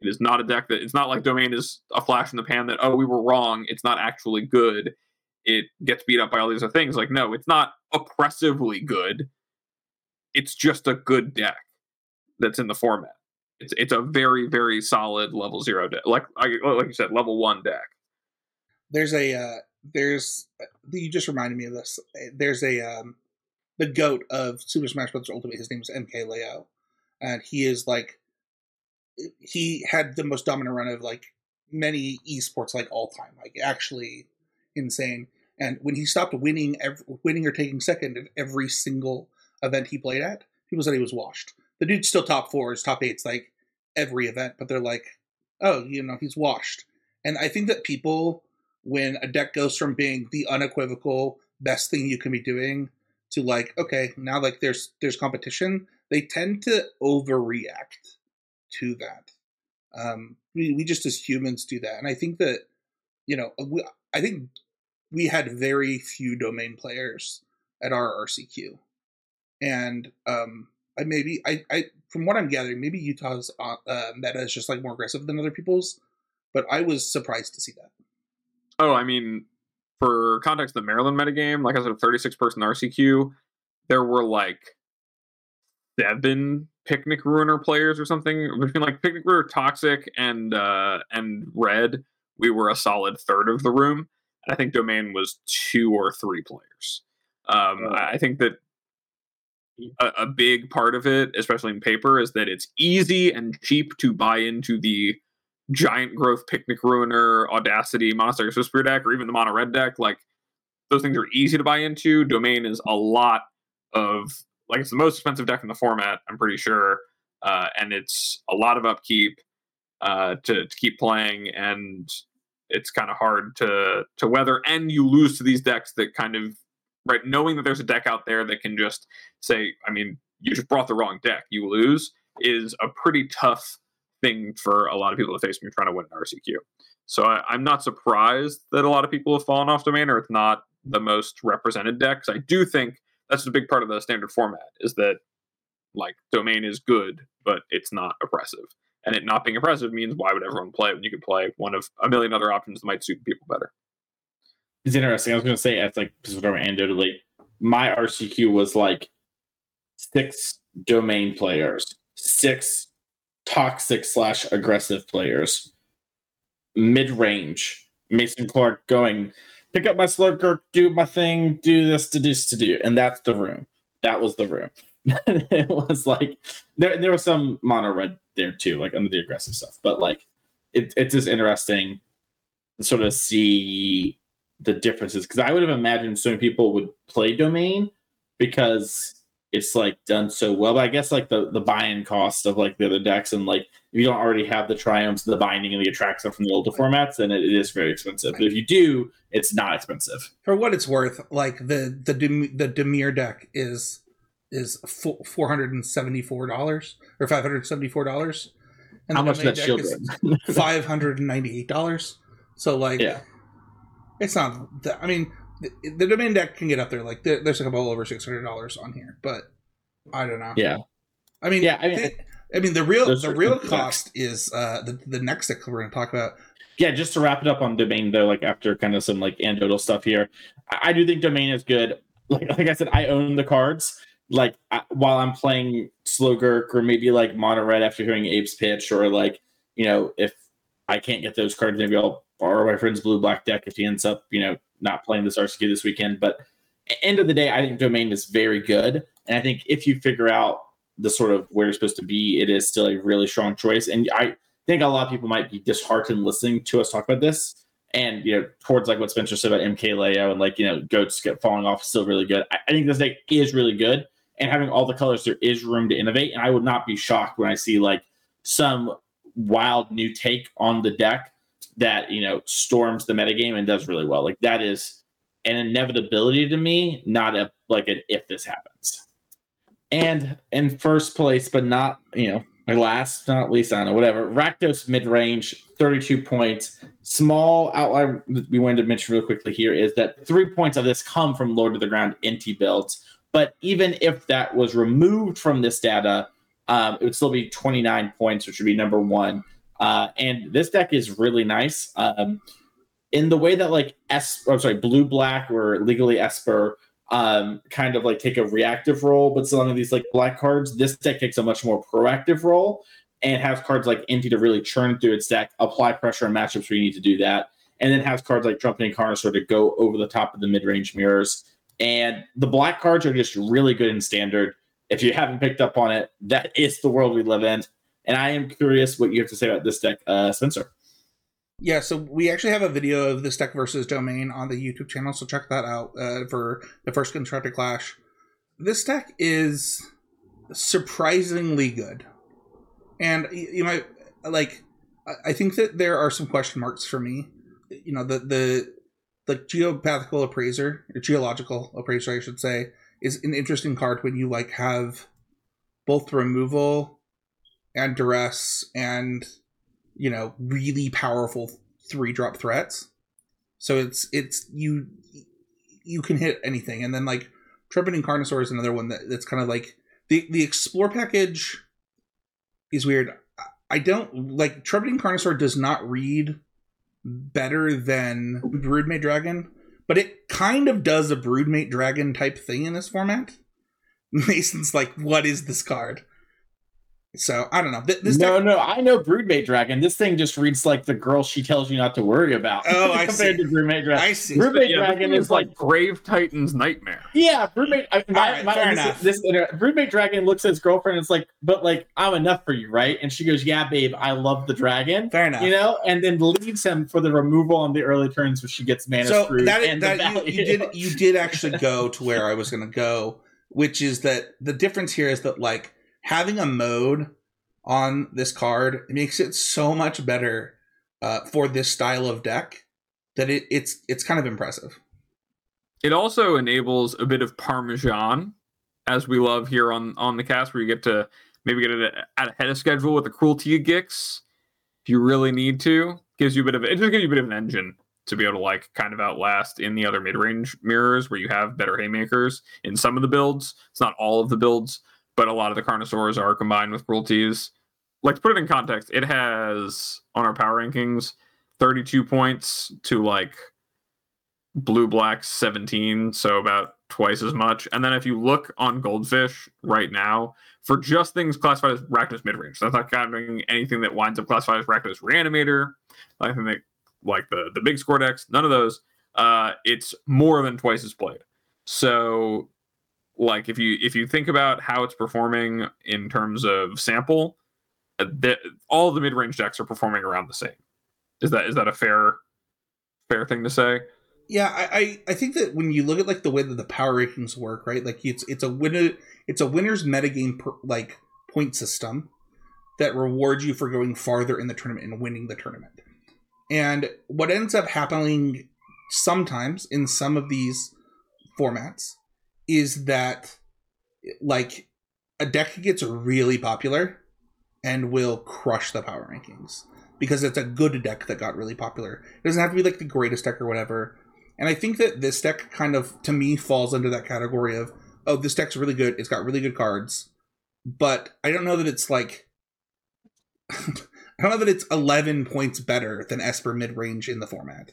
It is not a deck that it's not like domain is a flash in the pan that oh we were wrong. It's not actually good. It gets beat up by all these other things. Like no, it's not oppressively good. It's just a good deck that's in the format. It's it's a very very solid level zero deck. Like like you said, level one deck. There's a uh, there's you just reminded me of this. There's a um, the goat of Super Smash Bros. Ultimate. His name is mk MKLeo, and he is like he had the most dominant run of like many esports like all time, like actually insane. And when he stopped winning, every, winning or taking second at every single event he played at, people said he was washed. The dude's still top fours, top eights, like every event, but they're like, oh, you know, he's washed. And I think that people when a deck goes from being the unequivocal best thing you can be doing to like okay now like there's there's competition they tend to overreact to that. Um we, we just as humans do that. And i think that you know we, i think we had very few domain players at our rcq and um i maybe i i from what i'm gathering maybe utah's uh, uh meta is just like more aggressive than other people's but i was surprised to see that. Oh, I mean, for context, the Maryland metagame, like I said, a 36 person RCQ, there were like seven Picnic Ruiner players or something between like Picnic Ruiner, Toxic, and uh, and Red. We were a solid third of the room. I think Domain was two or three players. Um, oh. I think that a, a, big part of it, especially in paper, is that it's easy and cheap to buy into the giant growth picnic ruiner audacity monastery whisper deck or even the mono red deck like those things are easy to buy into domain is a lot of like it's the most expensive deck in the format i'm pretty sure uh, and it's a lot of upkeep uh, to, to keep playing and it's kind of hard to to weather and you lose to these decks that kind of right knowing that there's a deck out there that can just say i mean you just brought the wrong deck you lose is a pretty tough thing for a lot of people to face when you're trying to win an RCQ. So I, am not surprised that a lot of people have fallen off domain or it's not the most represented decks. I do think that's a big part of the standard format is that like domain is good, but it's not oppressive. And it not being oppressive means why would everyone play it when you could play one of a million other options that might suit people better. It's interesting. I was going to say, as like anecdotally, my RCQ was like six domain players, six toxic slash aggressive players. Mid range, Mason Clark going, pick up my slugger, do my thing, do this, to do this, to do. And that's the room. That was the room. it was like there there was some mono red there too, like under the aggressive stuff. But like it, it's just interesting to sort of see the differences because I would have imagined so many people would play domain because it's like done so well. But I guess like the the buy-in cost of like the other decks and like if you don't already have the Triomes, the binding and the attraction from the older formats, then it, it is very expensive. But if you do, it's not expensive. For what it's worth, like the the the Dimir deck is is four hundred and seventy four dollars or five hundred seventy four dollars. And How much that shield Five hundred and ninety eight dollars. So like, yeah, it's not. That, I mean, the, the domain deck can get up there. Like there, there's a couple over six hundred dollars on here, but I don't know. Yeah, I mean, yeah, I mean, I mean the real the real cost is uh the the next deck we're going to talk about. Yeah, just to wrap it up on domain though, like after kind of some like anecdotal stuff here, I, I do think domain is good. Like like I said, I own the cards. Like I, while I'm playing Slogurk or maybe like Mono Red after hearing Abe's pitch, or like you know if I can't get those cards, maybe I'll borrow my friend's blue black deck if he ends up you know not playing this RCQ this weekend. But end of the day, I think Domain is very good, and I think if you figure out the sort of where you're supposed to be, it is still a really strong choice. And I think a lot of people might be disheartened listening to us talk about this. And you know, towards like what Spencer said about MKLeo and like you know, goats get falling off still really good. I, I think this deck is really good. and having all the colors, there is room to innovate. And I would not be shocked when I see like some wild new take on the deck that you know storms the metagame and does really well. Like that is an inevitability to me, not a like an if this happens. And in first place, but not you know last not least, I don't know whatever. Rakdos mid range, thirty two points. Small outline we wanted to mention real quickly here is that three points of this come from Lord of the Ground Inti builds. But even if that was removed from this data, um, it would still be 29 points, which would be number one. Uh, and this deck is really nice. Um, in the way that like S, I'm sorry, blue black or legally Esper um, kind of like take a reactive role, but some of these like black cards, this deck takes a much more proactive role and has cards like Inti to really churn through its deck, apply pressure on matchups where you need to do that, and then has cards like Trumpeting Carnosaur to go over the top of the mid range mirrors. And the black cards are just really good in standard. If you haven't picked up on it, that is the world we live in. And I am curious what you have to say about this deck, uh, Spencer. Yeah, so we actually have a video of this deck versus domain on the YouTube channel, so check that out uh, for the first constructed clash. This deck is surprisingly good, and you know, like I think that there are some question marks for me. You know, the the the geopathical appraiser, or geological appraiser, I should say, is an interesting card when you like have both removal and duress and you know really powerful three drop threats. So it's it's you you can hit anything. And then like trumpeting carnosaur is another one that, that's kind of like the the explore package is weird. I don't like trumpeting carnosaur does not read better than broodmate dragon but it kind of does a broodmate dragon type thing in this format. Mason's like what is this card so I don't know. This no, deck... no, I know Broodmate Dragon. This thing just reads like the girl she tells you not to worry about. Oh, I compared see. to Broodmate Dragon. I see. Broodmate yeah, Dragon is like Grave Titan's nightmare. Yeah, Broodmate. I, my, right, my, fair this, enough. This, this, Broodmate Dragon looks at his girlfriend and it's like, but like I'm enough for you, right? And she goes, Yeah, babe, I love the dragon. Fair enough. You know, and then leaves him for the removal on the early turns, where she gets mana so screwed. that, and that you, you did you did actually go to where I was going to go, which is that the difference here is that like having a mode on this card makes it so much better uh, for this style of deck that it, it's it's kind of impressive. It also enables a bit of parmesan, as we love here on on the cast, where you get to maybe get it at ahead of schedule with the cruelty Gix if you really need to. Gives you a bit of it just gives you a bit of an engine to be able to like kind of outlast in the other mid range mirrors where you have better haymakers in some of the builds. It's not all of the builds, but a lot of the Carnosaurs are combined with cruelties like to put it in context, it has on our power rankings 32 points to like blue black 17, so about twice as much. And then if you look on Goldfish right now, for just things classified as Rakdos midrange, that's not counting anything that winds up classified as Rakdos reanimator, I think like the the big score decks, none of those. Uh, it's more than twice as played. So, like if you if you think about how it's performing in terms of sample, uh, that all the mid-range decks are performing around the same. Is that is that a fair fair thing to say? Yeah, I, I, I think that when you look at like the way that the power rankings work, right? Like it's it's a winner it's a winner's metagame per, like point system that rewards you for going farther in the tournament and winning the tournament. And what ends up happening sometimes in some of these formats is that like a deck gets really popular and will crush the power rankings because it's a good deck that got really popular. It doesn't have to be like the greatest deck or whatever. And I think that this deck kind of, to me, falls under that category of, oh, this deck's really good. It's got really good cards. But I don't know that it's like, I don't know that it's 11 points better than Esper mid range in the format,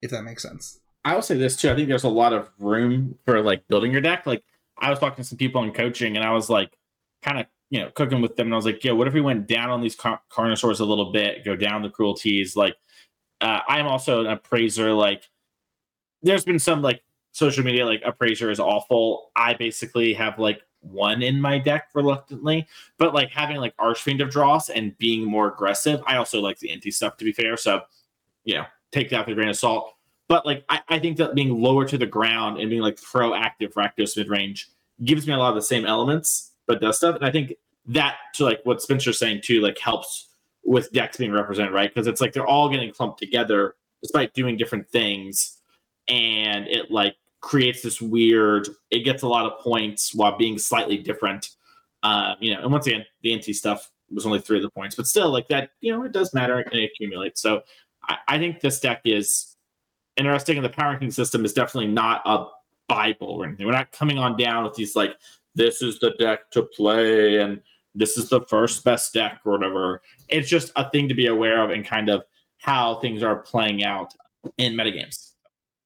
if that makes sense. I will say this too. I think there's a lot of room for like building your deck. Like I was talking to some people in coaching and I was like, kind of you know, cooking with them, and I was like, "Yeah, what if we went down on these car- carnosaurs a little bit, go down the cruelties?" Like, uh, I'm also an appraiser. Like, there's been some like social media like appraiser is awful. I basically have like one in my deck reluctantly, but like having like Archfiend of Dross and being more aggressive. I also like the Inti stuff to be fair. So, you know, take that with a grain of salt. But like, I, I think that being lower to the ground and being like proactive Rakdos mid range gives me a lot of the same elements, but does stuff. And I think that to like what Spencer's saying too, like helps with decks being represented, right? Because it's like they're all getting clumped together despite doing different things, and it like creates this weird. It gets a lot of points while being slightly different. Uh, you know, and once again, the Inti stuff was only three of the points, but still, like that, you know, it does matter and it accumulates. So I, I think this deck is interesting, and the power ranking system is definitely not a bible or anything. We're not coming on down with these like this is the deck to play and this is the first best deck or whatever. It's just a thing to be aware of and kind of how things are playing out in metagames.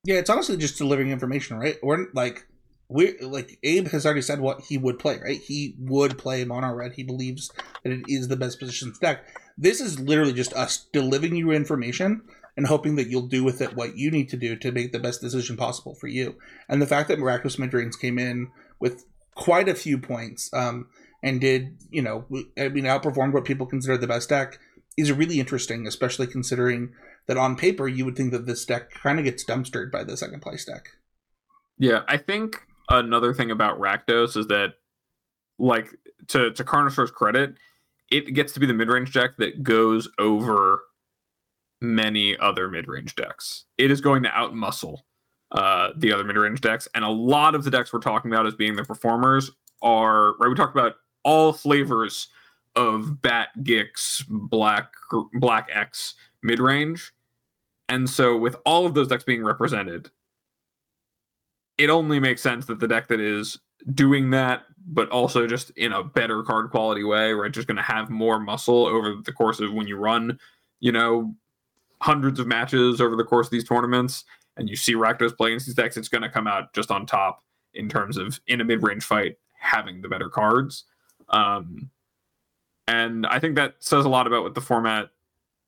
Yeah, it's honestly just delivering information, right? We're like we like Abe has already said what he would play, right? He would play mono red. He believes that it is the best position deck. This is literally just us delivering you information and hoping that you'll do with it what you need to do to make the best decision possible for you. And the fact that Miraculous Midrange came in with quite a few points um, and did, you know, I mean, outperformed what people consider the best deck is really interesting, especially considering that on paper you would think that this deck kind of gets dumpstered by the second place deck. Yeah, I think another thing about Rakdos is that, like, to to Carnosaur's credit, it gets to be the mid range deck that goes over many other mid range decks. It is going to outmuscle uh, the other mid range decks, and a lot of the decks we're talking about as being the performers are right. We talked about all flavors of Bat Gix, Black Black X mid range, and so with all of those decks being represented, it only makes sense that the deck that is doing that, but also just in a better card quality way, right? Just going to have more muscle over the course of when you run, you know, hundreds of matches over the course of these tournaments, and you see Rakdos playing these decks, it's going to come out just on top in terms of in a mid range fight having the better cards. Um, and I think that says a lot about what the format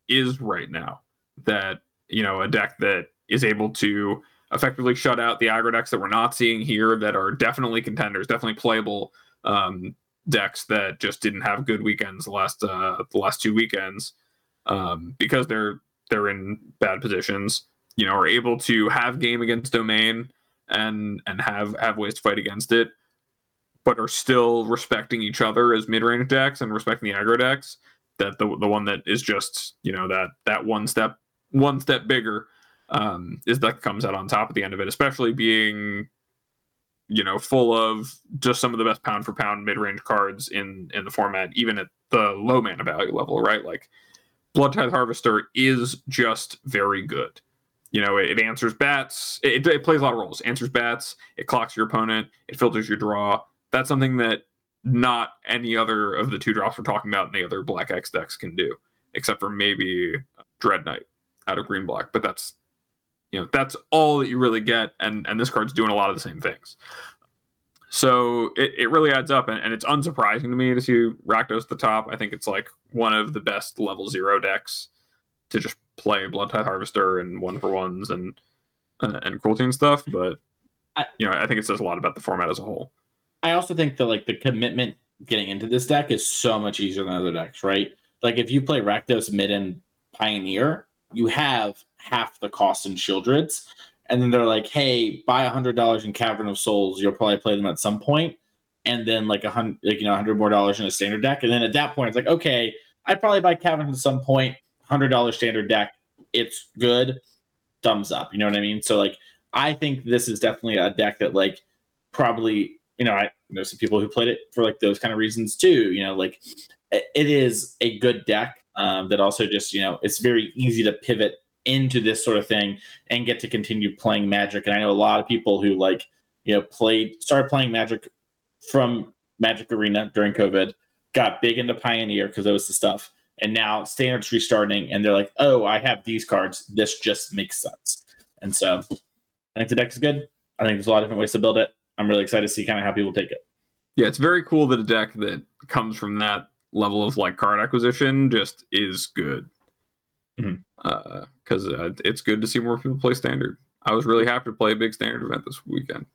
is right now. That you know, a deck that is able to effectively shut out the aggro decks that we're not seeing here that are definitely contenders, definitely playable um, decks that just didn't have good weekends the last uh, the last two weekends um, because they're they're in bad positions. You know, are able to have game against domain and and have have ways to fight against it, but are still respecting each other as mid range decks and respecting the aggro decks. That the the one that is just you know that that one step one step bigger um, is that comes out on top at the end of it, especially being you know full of just some of the best pound for pound mid range cards in in the format, even at the low mana value level, right? Like Bloodtithe Harvester is just very good. You know, it, it answers bats. It, it, plays a lot of roles. Answers bats. It clocks your opponent. It filters your draw. That's something that not any other of the two drops we're talking about in the other Black X decks can do, except for maybe Dreadknight out of green black. But that's you know that's all that you really get, and and this card's doing a lot of the same things. So it, it really adds up, and, and it's unsurprising to me to see Rakdos at the top. I think it's like one of the best level zero decks to just play Bloodtithe Harvester and one for ones and uh, and cruelty and stuff. But I, you know, I think it says a lot about the format as a whole. I also think that like the commitment getting into this deck is so much easier than other decks, right? Like if you play Rakdos mid and Pioneer, you have half the cost in Sheoldreds, and then they're like, "Hey, buy a hundred dollars in Cavern of Souls. You'll probably play them at some point, and then like a hundred, like you know, hundred more dollars in a standard deck, and then at that point, it's like, okay, I'd probably buy Cavern at some point. Hundred dollar standard deck, it's good. Thumbs up. You know what I mean? So like, I think this is definitely a deck that like probably you know I know some people who played it for like those kind of reasons too. You know, like it is a good deck um, that also just you know it's very easy to pivot into this sort of thing and get to continue playing Magic. And I know a lot of people who like you know played started playing Magic from Magic Arena during COVID, got big into Pioneer because that was the stuff, and now Standard's restarting, and they're like, oh, I have these cards. This just makes sense. And so I think the deck is good. I think there's a lot of different ways to build it. I'm really excited to see kind of how people take it. Yeah, it's very cool that a deck that comes from that level of like card acquisition just is good. Because mm-hmm. uh, uh, it's good to see more people play standard. I was really happy to play a big standard event this weekend.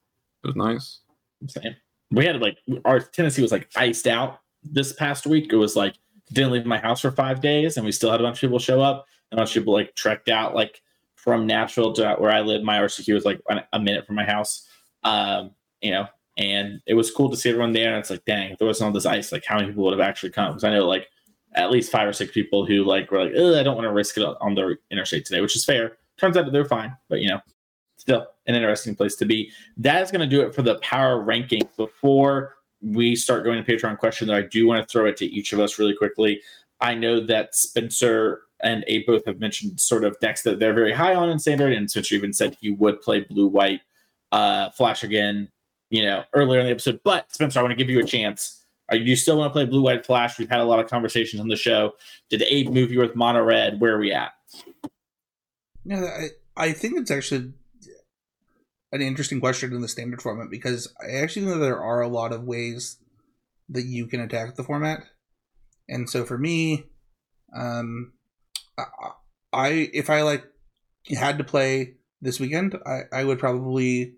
It was nice. Same. We had like our Tennessee was like iced out this past week. It was like didn't leave my house for five days, and we still had a bunch of people show up. And a bunch of people like trekked out like from Nashville to where I live. My RCQ was like a minute from my house. Um, you know, and it was cool to see everyone there. And it's like, dang, if there wasn't all this ice, like how many people would have actually come? Because I know like at least five or six people who like were like, I don't want to risk it on the interstate today, which is fair. Turns out they're fine, but you know, still an interesting place to be. That is going to do it for the power ranking. Before we start going to Patreon question, though, I do want to throw it to each of us really quickly. I know that Spencer and Abe both have mentioned sort of decks that they're very high on in standard, and Spencer even said he would play blue white uh, flash again, you know, earlier in the episode. But Spencer, I want to give you a chance. Are you still want to play blue white flash? We've had a lot of conversations on the show. Did Abe move you with mono red? Where are we at? Yeah, I, I think it's actually an interesting question in the standard format because I actually know there are a lot of ways that you can attack the format, and so for me, um, I, if I like had to play this weekend, I, I would probably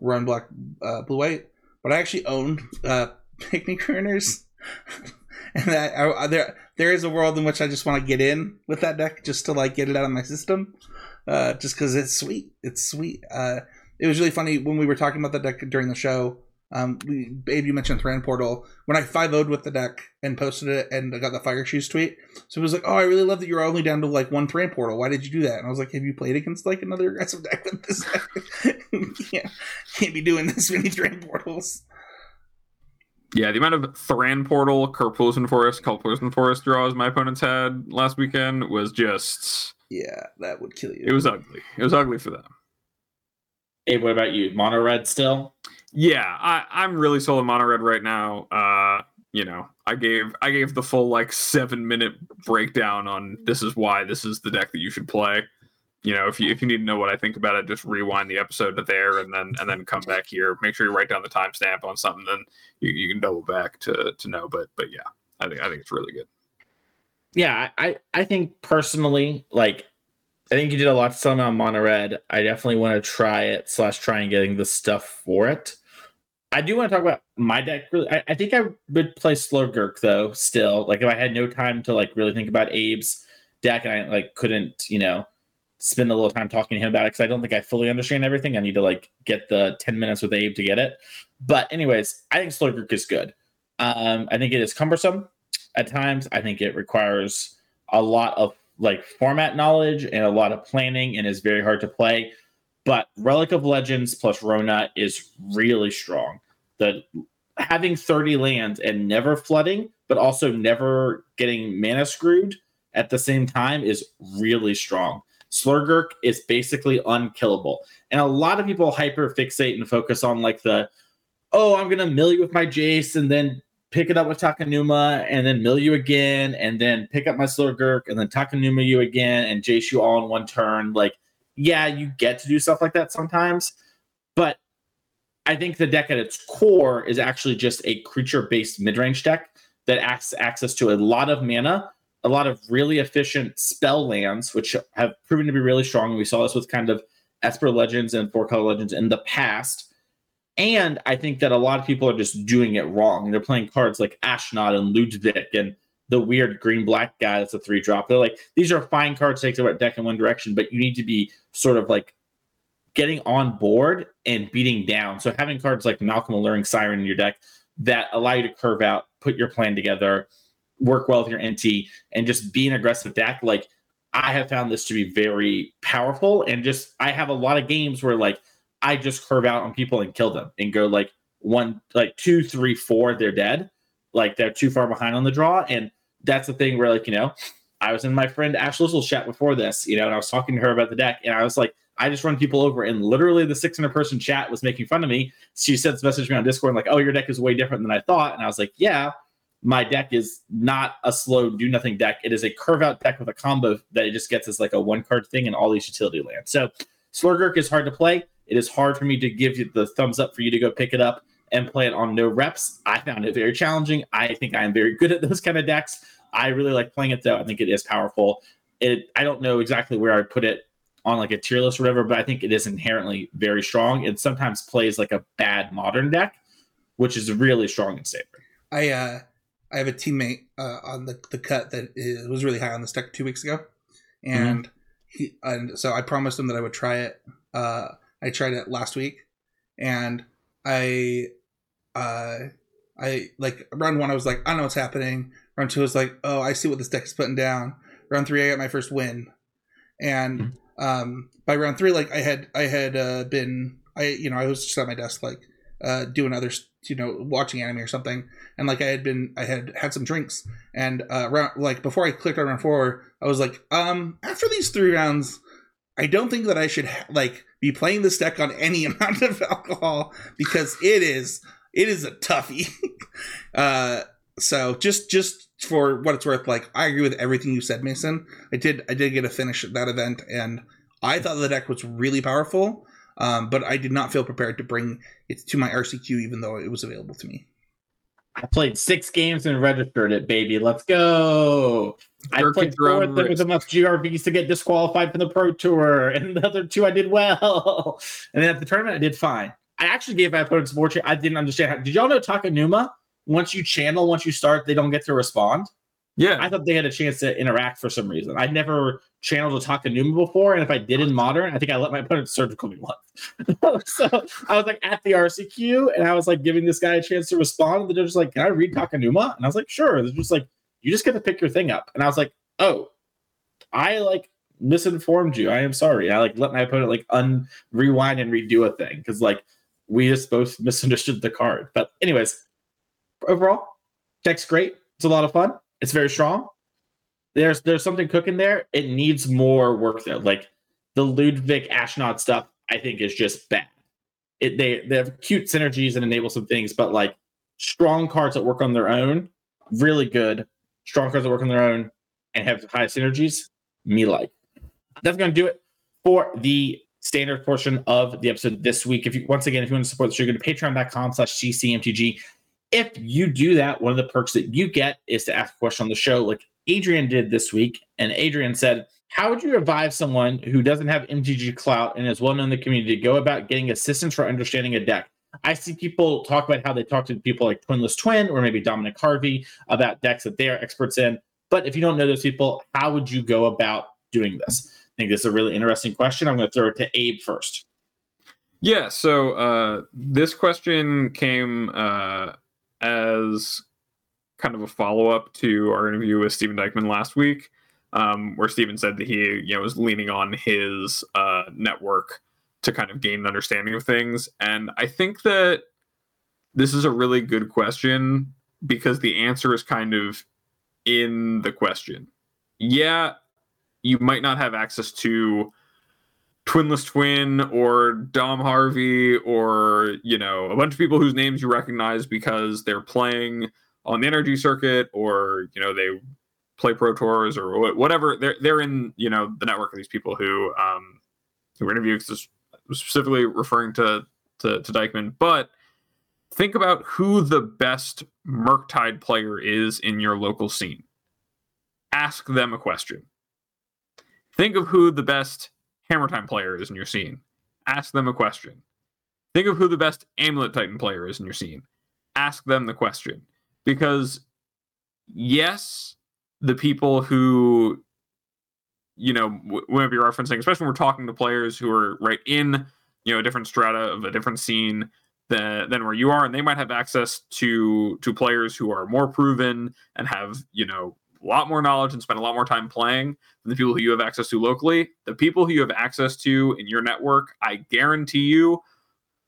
run black uh, blue white, but I actually own uh, picnic ruiners. and that I, there there is a world in which I just want to get in with that deck just to like get it out of my system, uh, just because it's sweet. It's sweet. Uh, it was really funny when we were talking about the deck during the show. Um, we, Babe, you mentioned Thran Portal. When I 5 0'd with the deck and posted it and I got the Fire Shoes tweet, so it was like, oh, I really love that you're only down to like one Thran Portal. Why did you do that? And I was like, have you played against like another aggressive deck with this deck? can't be doing this many Thran Portals. Yeah, the amount of Thran Portal, Karplusan Forest, Karplusan Forest draws my opponents had last weekend was just. Yeah, that would kill you. It was ugly. It was ugly for them. Hey, what about you? Mono red still? Yeah, I, I'm really sold on mono red right now. Uh, you know, I gave I gave the full like seven minute breakdown on this is why this is the deck that you should play. You know, if you if you need to know what I think about it, just rewind the episode to there and then and then come back here. Make sure you write down the timestamp on something, then you, you can double back to to know. But but yeah, I think I think it's really good. Yeah, I I think personally, like I think you did a lot to sell me on mono red. I definitely want to try it slash try and getting the stuff for it. I do want to talk about my deck. Really, I, I think I would play Slow Slogurk though. Still, like if I had no time to like really think about Abe's deck and I like couldn't, you know, spend a little time talking to him about it because I don't think I fully understand everything. I need to like get the ten minutes with Abe to get it. But anyways, I think Slogurk is good. Um, I think it is cumbersome at times. I think it requires a lot of like format knowledge and a lot of planning and is very hard to play. But Relic of Legends plus Rona is really strong. The having 30 lands and never flooding, but also never getting mana screwed at the same time is really strong. Slogurk is basically unkillable. And a lot of people hyper fixate and focus on like the, oh, I'm gonna mill you with my Jace and then pick it up with Takenuma and then mill you again, and then pick up my Slogurk and then Takenuma you again and Jace you all in one turn. Like, yeah, you get to do stuff like that sometimes, but I think the deck at its core is actually just a creature based mid range deck that acts access to a lot of mana, a lot of really efficient spell lands, which have proven to be really strong. We saw this with kind of Esper Legends and Four Color Legends in the past and I think that a lot of people are just doing it wrong. They're playing cards like Ashnod and Ludwig and the weird green black guy that's a three drop. They're like, these are fine cards to take the deck in one direction, but you need to be sort of like getting on board and beating down. So having cards like Malcolm Alluring Siren in your deck that allow you to curve out, put your plan together, work well with your Inti, and just be an aggressive deck. Like I have found this to be very powerful. And just I have a lot of games where like I just curve out on people and kill them and go like one, like two, three, four, they're dead. Like they're too far behind on the draw. And that's the thing where, like, you know, I was in my friend Ash Lizzle's chat before this, you know, and I was talking to her about the deck, and I was like, I just run people over, and literally the 600 person chat was making fun of me. She sends a message me on Discord, like, oh, your deck is way different than I thought. And I was like, yeah, my deck is not a slow do nothing deck. It is a curve out deck with a combo that it just gets as like a one card thing and all these utility lands. So Slogurk is hard to play. It is hard for me to give you the thumbs up for you to go pick it up and play it on no reps. I found it very challenging. I think I am very good at those kind of decks. I really like playing it though. I think it is powerful. It I don't know exactly where I'd put it on like a tier list or whatever, but I think it is inherently very strong. It sometimes plays like a bad modern deck, which is really strong and standard. I uh I have a teammate uh, on the, the cut that is, was really high on this deck two weeks ago, and mm-hmm. he and so I promised him that I would try it. Uh, I tried it last week, and I uh, I like round one. I was like, I don't know what's happening. Round two was like, oh, I see what this deck is putting down. Round three, I got my first win, and Mm-hmm. um, by round three, like I had I had uh, been I you know I was just at my desk like uh, doing other you know watching anime or something, and like I had been I had had some drinks, and uh, round like before I clicked on round four, I was like, um, after these three rounds, I don't think that I should ha- like be playing this deck on any amount of alcohol because it is it is a toughie. uh, so just just for what it's worth, like I agree with everything you said, Mason. I did I did get a finish at that event, and I thought the deck was really powerful. Um, but I did not feel prepared to bring it to my RCQ, even though it was available to me. I played six games and registered it, baby. Let's go. I Dirk played four. own There was enough GRVs to get disqualified from the Pro Tour, and the other two I did well. And then at the tournament, I did fine. I actually gave my opponents more. Cha- I didn't understand. How, did y'all know Takenuma? Once you channel, once you start, they don't get to respond. Yeah. I thought they had a chance to interact for some reason. I'd never channeled a Takenuma before, and if I did in modern, I think I let my opponent surgical me once. so I was like at the RCQ, and I was like giving this guy a chance to respond. And the judge was like, "Can I read Takenuma?" And I was like, "Sure." They're just like, "You just get to pick your thing up," and I was like, "Oh, I like misinformed you. I am sorry." I like let my opponent like un rewind and redo a thing because like we just both misunderstood the card. But anyways, overall, deck's great. It's a lot of fun. It's very strong. There's there's something cooking there. It needs more work though. Like the Ludwig Ashnod stuff, I think is just bad. It they they have cute synergies and enable some things, but like strong cards that work on their own, really good. Strong cards that work on their own and have high synergies, me like. That's gonna do it for the standard portion of the episode this week. If you once again, if you want to support the show, go to patreon.com slash ccmtg. If you do that, one of the perks that you get is to ask a question on the show, like Adrian did this week. And Adrian said, How would you advise someone who doesn't have MTG clout and is well known in the community to go about getting assistance for understanding a deck? I see people talk about how they talk to people like Twinless Twin or maybe Dominic Harvey about decks that they are experts in. But if you don't know those people, how would you go about doing this? I think this is a really interesting question. I'm going to throw it to Abe first. Yeah, so uh, this question came uh, as kind of a follow up to our interview with Stephen Dykeman last week, um, where Stephen said that he you know was leaning on his uh, network to kind of gain an understanding of things, and I think that this is a really good question because the answer is kind of in the question. Yeah, you might not have access to Twinless Twin or Dom Harvey or you know a bunch of people whose names you recognize because they're playing on the energy circuit or you know they play pro tours or whatever. They're they're in you know the network of these people who um who were interviewed specifically referring to to, to Dykeman. But think about who the best Murktide player is in your local scene. Ask them a question. Think of who the best Hammer Time player is in your scene. Ask them a question. Think of who the best Amulet Titan player is in your scene. Ask them the question. Because, yes, the people who, you know, w- might be referencing, especially when we're talking to players who are right in, you know, a different strata of a different scene than, than where you are, and they might have access to to players who are more proven and have, you know, lot more knowledge and spend a lot more time playing than the people who you have access to locally. The people who you have access to in your network, I guarantee you,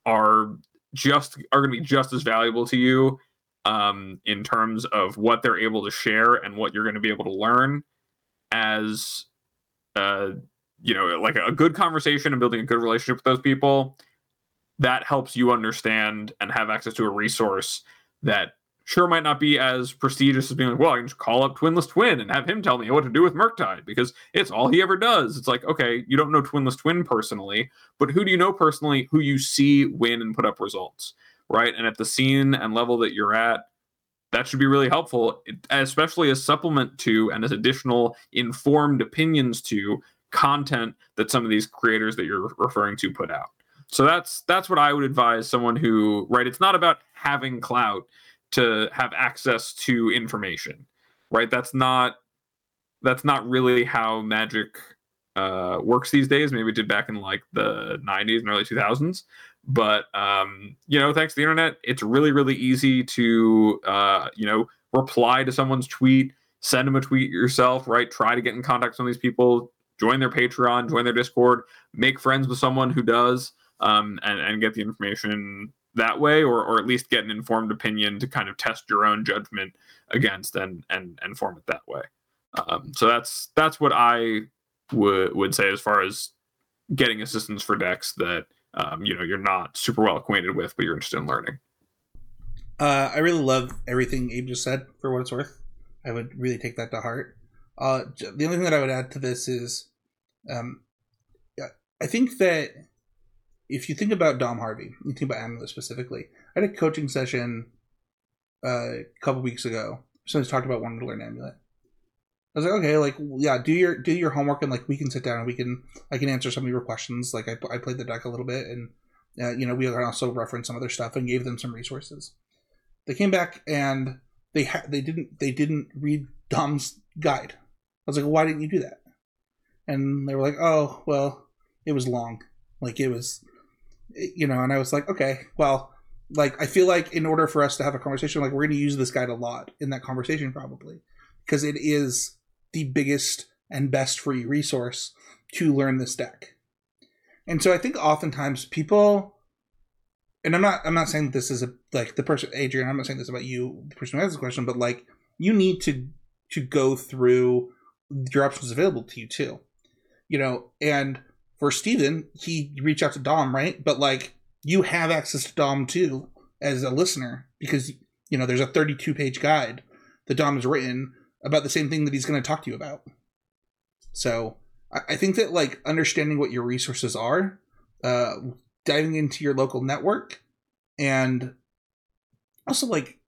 are just are going to be just as valuable to you um, in terms of what they're able to share and what you're going to be able to learn as uh, you know like a good conversation and building a good relationship with those people that helps you understand and have access to a resource that sure might not be as prestigious as being like, well, I can just call up Twinless Twin and have him tell me what to do with Murktide because it's all he ever does. It's like, okay, you don't know Twinless Twin personally, but who do you know personally who you see win and put up results, right? And at the scene and level that you're at, that should be really helpful, especially as supplement to and as additional informed opinions to content that some of these creators that you're referring to put out. So that's that's what I would advise someone who, right? It's not about having clout to have access to information right? That's not that's not really how magic uh works these days. Maybe it did back in like the 90s and early 2000s But um, you know, thanks to the internet, it's really really easy to uh, you know reply to someone's tweet, send them a tweet yourself, right? Try to get in contact with some of these people, join their Patreon, join their Discord, make friends with someone who does, um, and and get the information that way, or or at least get an informed opinion to kind of test your own judgment against and and and form it that way. Um, so that's that's what I would would say as far as getting assistance for decks that um, you know you're not super well acquainted with, but you're interested in learning. Uh, I really love everything Abe just said. For what it's worth, I would really take that to heart. Uh, the only thing that I would add to this is, um, I think that if you think about Dom Harvey, you think about Amulet specifically. I had a coaching session uh, a couple weeks ago. Someone talked about wanting to learn Amulet. I was like, okay, like yeah, do your do your homework and like we can sit down and we can I can answer some of your questions. Like I, I played the deck a little bit and uh, you know we also referenced some other stuff and gave them some resources. They came back and they ha- they didn't they didn't read Dom's guide. I was like, why didn't you do that? And they were like, oh well, it was long, like it was, you know. And I was like, okay, well, like I feel like in order for us to have a conversation, like we're going to use this guide a lot in that conversation probably because it is the biggest and best free resource to learn this deck. And so I think oftentimes people and I'm not I'm not saying this is a like the person Adrian, I'm not saying this about you, the person who has this question, but like you need to to go through your options available to you too. You know, and for Steven, he reached out to Dom, right? But like you have access to Dom too as a listener because you know there's a 32 page guide that Dom has written about the same thing that he's going to talk to you about. So I, think that like understanding what your resources are, uh, diving into your local network, and also like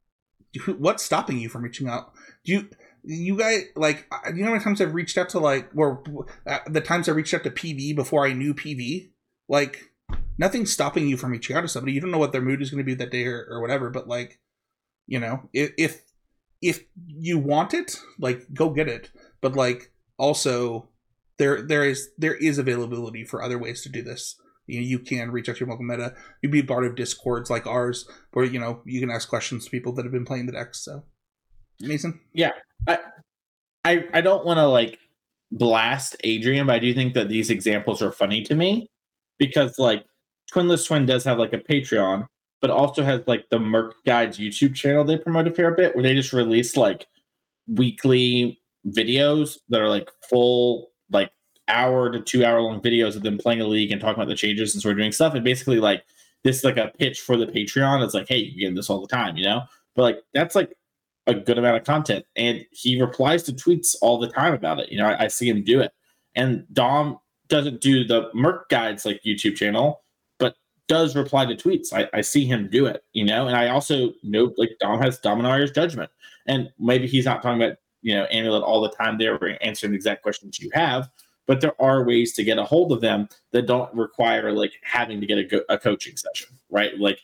what's stopping you from reaching out? Do you you guys like you know how many times I've reached out to like or uh, the times I reached out to PV before I knew PV like nothing's stopping you from reaching out to somebody you don't know what their mood is going to be that day or, or whatever but like you know if, if if you want it, like go get it. But like also there there is there is availability for other ways to do this. You know, you can reach out to your local meta. You'd be part of discords like ours, where you know you can ask questions to people that have been playing the decks. So, Mason, yeah, I I, I don't want to like blast Adrian, but I do think that these examples are funny to me because like Twinless Twin does have like a Patreon, but also has like the Merc Guides YouTube channel they promote a fair bit, where they just release like weekly videos that are like full, like hour to two hour long videos of them playing a league and talking about the changes and sort of doing stuff. And basically, like this is like a pitch for the Patreon. It's like, hey, you get this all the time, you know? But like that's like a good amount of content. And he replies to tweets all the time about it. You know, I, I see him do it. And Dom doesn't do the Merc Guides like YouTube channel but does reply to tweets. I, I see him do it, you know, and I also know like Dom has Dominar's judgment. And maybe he's not talking about, you know, Amulet all the time there or answering the exact questions you have, but there are ways to get a hold of them that don't require like having to get a, go- a coaching session, right? Like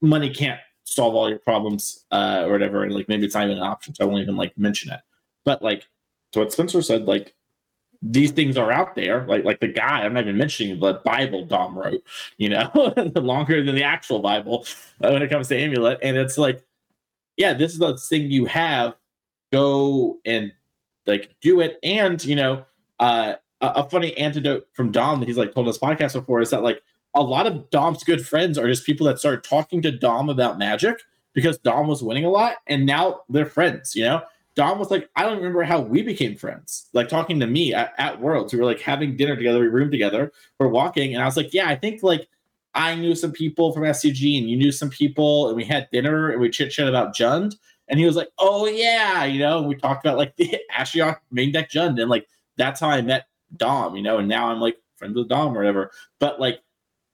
money can't solve all your problems uh, or whatever. And like maybe it's not even an option. So I won't even like mention it. But like, to what Spencer said, like these things are out there. Like like the guy, I'm not even mentioning the Bible Dom wrote, you know, longer than the actual Bible uh, when it comes to amulet. And it's like, yeah, this is the thing you have. Go and like do it. And you know, uh, a, a funny antidote from Dom that he's like told us podcast before is that like a lot of Dom's good friends are just people that started talking to Dom about magic because Dom was winning a lot, and now they're friends. You know, Dom was like, I don't remember how we became friends. Like talking to me at, at Worlds, we were like having dinner together, we roomed together, we're walking, and I was like, yeah, I think like I knew some people from SCG, and you knew some people, and we had dinner and we chit chat about Jund, and he was like, oh yeah, you know, and we talked about like the Ashiok main deck Jund, and like that's how I met Dom, you know, and now I'm like friends with Dom or whatever. But like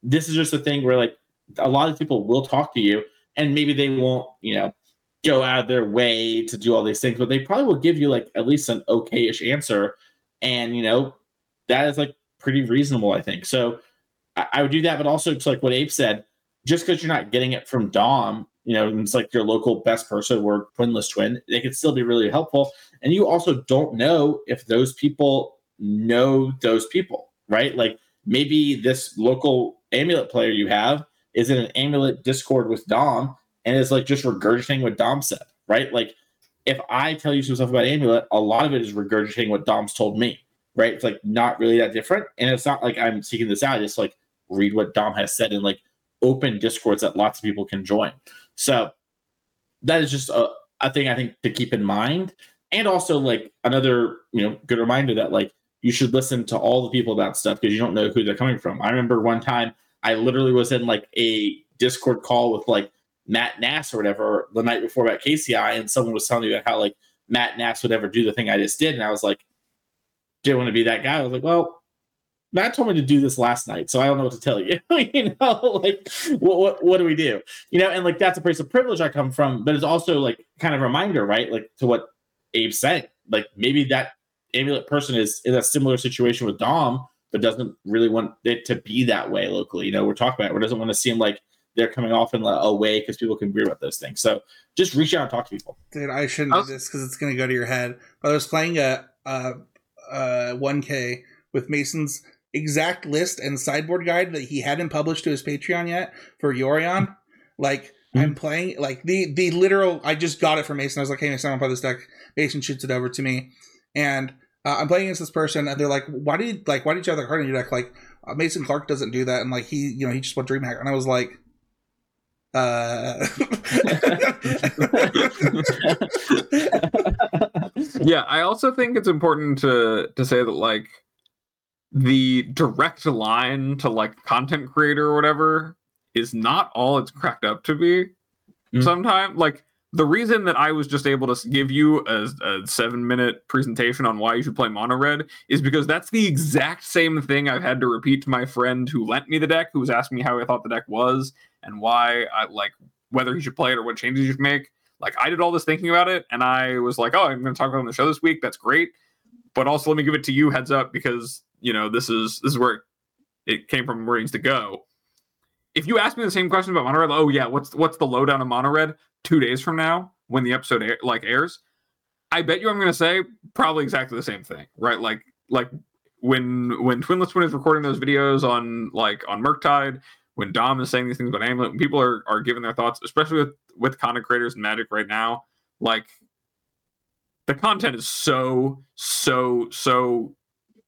this is just a thing where like a lot of people will talk to you, and maybe they won't, you know go out of their way to do all these things, but they probably will give you like at least an okayish answer. And you know, that is like pretty reasonable, I think. So I, I would do that, but also it's like what Abe said, just because you're not getting it from Dom, you know, it's like your local best person or twinless twin, they could still be really helpful. And you also don't know if those people know those people, right? Like maybe this local amulet player you have is in an amulet Discord with Dom and is like just regurgitating what Dom said, right? Like if I tell you some stuff about amulet, a lot of it is regurgitating what Dom's told me, right? It's like not really that different, and it's not like I'm seeking this out. Just like read what Dom has said in like open discords that lots of people can join. So that is just a, a thing I think to keep in mind, and also like another you know good reminder that like you should listen to all the people about stuff because you don't know who they're coming from. I remember one time I literally was in like a Discord call with like Matt Nass or whatever the night before about KCI, and someone was telling me about how like Matt Nass would ever do the thing I just did, and I was like, didn't want to be that guy. I was like, well, Matt told me to do this last night, so I don't know what to tell you. you know, like what, what what do we do? You know, and like that's a place of privilege I come from, but it's also like kind of a reminder, right? Like to what Abe said, Like maybe that amulet person is in a similar situation with Dom, but doesn't really want it to be that way locally. You know, we're talking about it, or doesn't want to seem like they're coming off in a way because people can be about those things. So just reach out and talk to people. Dude, I shouldn't do this because it's going to go to your head. But I was playing a, a, a 1K with Mason's exact list and sideboard guide that he hadn't published to his Patreon yet for Yorion. Like mm-hmm. I'm playing like the the literal. I just got it from Mason. I was like, "Hey, Mason, I want to play this deck." Mason shoots it over to me, and uh, I'm playing against this person, and they're like, "Why did like why did you have that card in your deck?" Like uh, Mason Clark doesn't do that, and like he, you know, he just went DreamHack, and I was like, uh yeah i also think it's important to to say that like the direct line to like content creator or whatever is not all it's cracked up to be mm. sometimes like the reason that I was just able to give you a, a, seven minute presentation on why you should play mono red is because that's the exact same thing I've had to repeat to my friend who lent me the deck, who was asking me how I thought the deck was and why I like whether he should play it or what changes you should make. Like I did all this thinking about it, and I was like, "Oh, I'm going to talk about it on the show this week. That's great." But also, let me give it to you heads up because you know this is this is where it came from, where it needs to go. If you ask me the same question about mono red, oh yeah, what's what's the lowdown of mono red? two days from now when the episode air, like airs, I bet you I'm going to say probably exactly the same thing, right? Like like when when Twinless Twin is recording those videos on like on Murktide, when Dom is saying these things about Amulet, when people are are giving their thoughts, especially with with content creators and Magic right now, like the content is so so so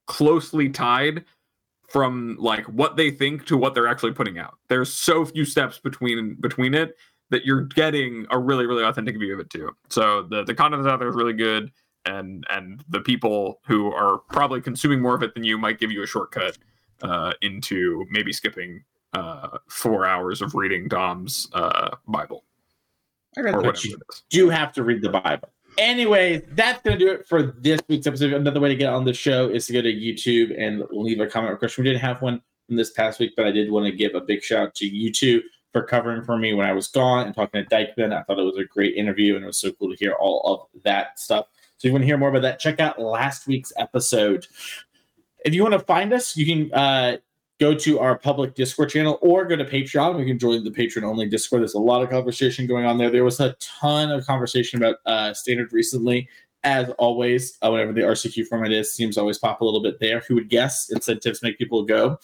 closely tied from like what they think to what they're actually putting out. There's so few steps between between it that you're getting a really really authentic view of it too. So the the content that's out there is really good, and and the people who are probably consuming more of it than you might give you a shortcut uh, into maybe skipping uh, four hours of reading Dom's uh, Bible. I read that. You do have to read the Bible. Anyway, that's going to do it for this week's episode. Another way to get on the show is to go to YouTube and leave a comment or question. We didn't have one from this past week, but I did want to give a big shout out to YouTube for covering for me when I was gone and talking to Dykeman. I thought it was a great interview and it was so cool to hear all of that stuff. So if you want to hear more about that, check out last week's episode. If you want to find us, you can uh, go to our public Discord channel or go to Patreon. We can join the patron only Discord. There's a lot of conversation going on there. There was a ton of conversation about uh, standard recently. As always, uh, whatever the RCQ format is, seems always pop a little bit there. Who would guess incentives make people go?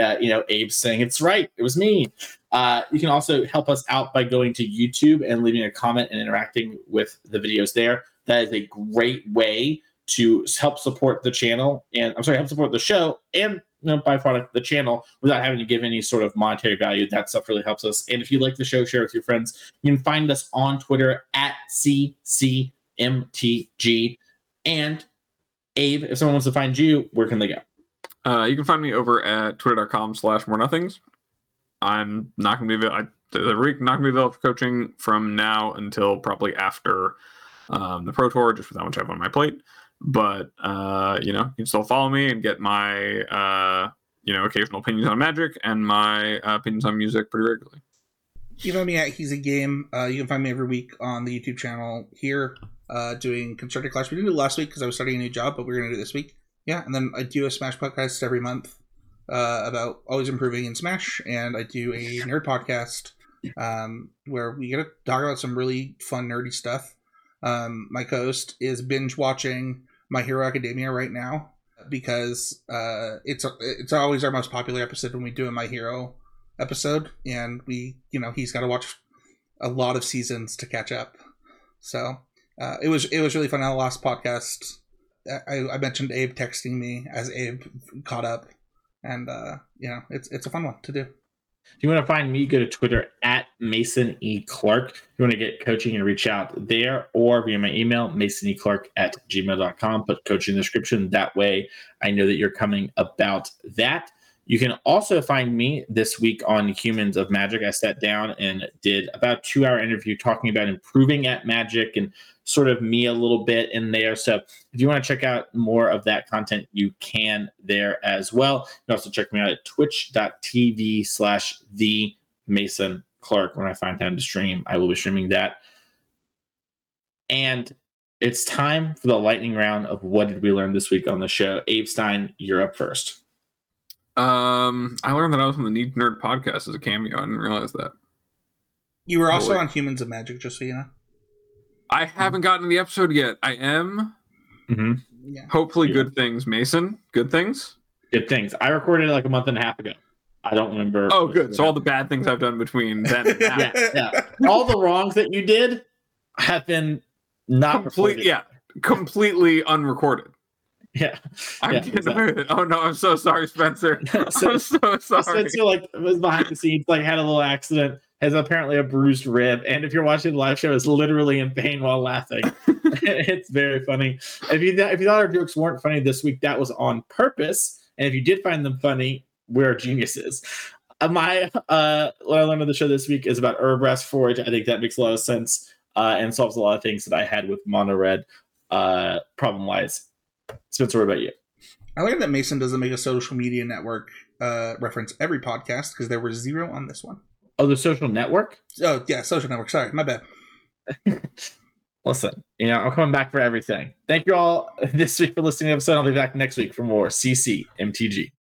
Uh, you know, Abe saying it's right. It was me. Uh, you can also help us out by going to YouTube and leaving a comment and interacting with the videos there. That is a great way to help support the channel and I'm sorry, help support the show and you know, byproduct the channel without having to give any sort of monetary value. That stuff really helps us. And if you like the show, share with your friends. You can find us on Twitter at CCMTG. And Abe, if someone wants to find you, where can they go? Uh, you can find me over at twitter.com slash more nothings. I'm not going to be I, the week not going to be available for coaching from now until probably after um, the Pro Tour, just with how much I have on my plate. But uh, you know, you can still follow me and get my uh, you know occasional opinions on Magic and my uh, opinions on music pretty regularly. You find me at He's a Game. Uh, you can find me every week on the YouTube channel here, uh, doing constructed class. We didn't do it last week because I was starting a new job, but we're going to do this week. Yeah, and then I do a Smash podcast every month uh, about always improving in Smash, and I do a nerd podcast um, where we get to talk about some really fun nerdy stuff. Um, my co-host is binge watching My Hero Academia right now because uh, it's it's always our most popular episode when we do a My Hero episode, and we, you know, he's got to watch a lot of seasons to catch up. So uh, it was it was really fun. On the last podcast, I, I mentioned Abe texting me as Abe caught up, and uh, you know, it's it's a fun one to do. If you want to find me, go to Twitter at Mason E. Clark. If you want to get coaching and reach out there or via my email, masonclark at gmail.com. Put coaching in the description. That way I know that you're coming about that. You can also find me this week on Humans of Magic. I sat down and did about two hour interview talking about improving at Magic and sort of me a little bit in there. So if you want to check out more of that content, you can there as well. You can also check me out at twitch.tv slash the Mason Clark. When I find time to stream, I will be streaming that. And it's time for the lightning round of what did we learn this week on the show. Abe Stein, you're up first. Um, I learned that I was on the Need Nerd podcast as a cameo. I didn't realize that. You were also Boy. on Humans of Magic, just so you know. I haven't gotten to the episode yet. I am. Mm-hmm. Yeah. Hopefully, Yeah. good things, Mason. Good things. Good things. I recorded it like a month and a half ago. I don't remember. Oh, good. So all the bad things I've done between then and now. yeah, yeah. All the wrongs that you did have been not complete. recorded. Yeah, completely unrecorded. yeah. I'm Yeah, getting exactly. rid of it. Oh no, I'm so sorry, Spencer. So- I'm so sorry. Spencer like was behind the scenes, like had a little accident, has apparently a bruised rib, and if you're watching the live show, is literally in pain while laughing. it's very funny. If you if you thought our jokes weren't funny this week, that was on purpose. And if you did find them funny, we're geniuses. Uh, my uh, what I learned on the show this week is about Urabrask's Forge. I think that makes a lot of sense uh, and solves a lot of things that I had with Mono Red uh, problem wise. Spencer, what about you? I learned that Mason doesn't make a social media network uh, reference every podcast because there were zero on this one. Oh, the social network. Oh yeah, social network. Sorry, my bad. Listen, you know, I'm coming back for everything. Thank you all this week for listening to the episode. I'll be back next week for more CC MTG.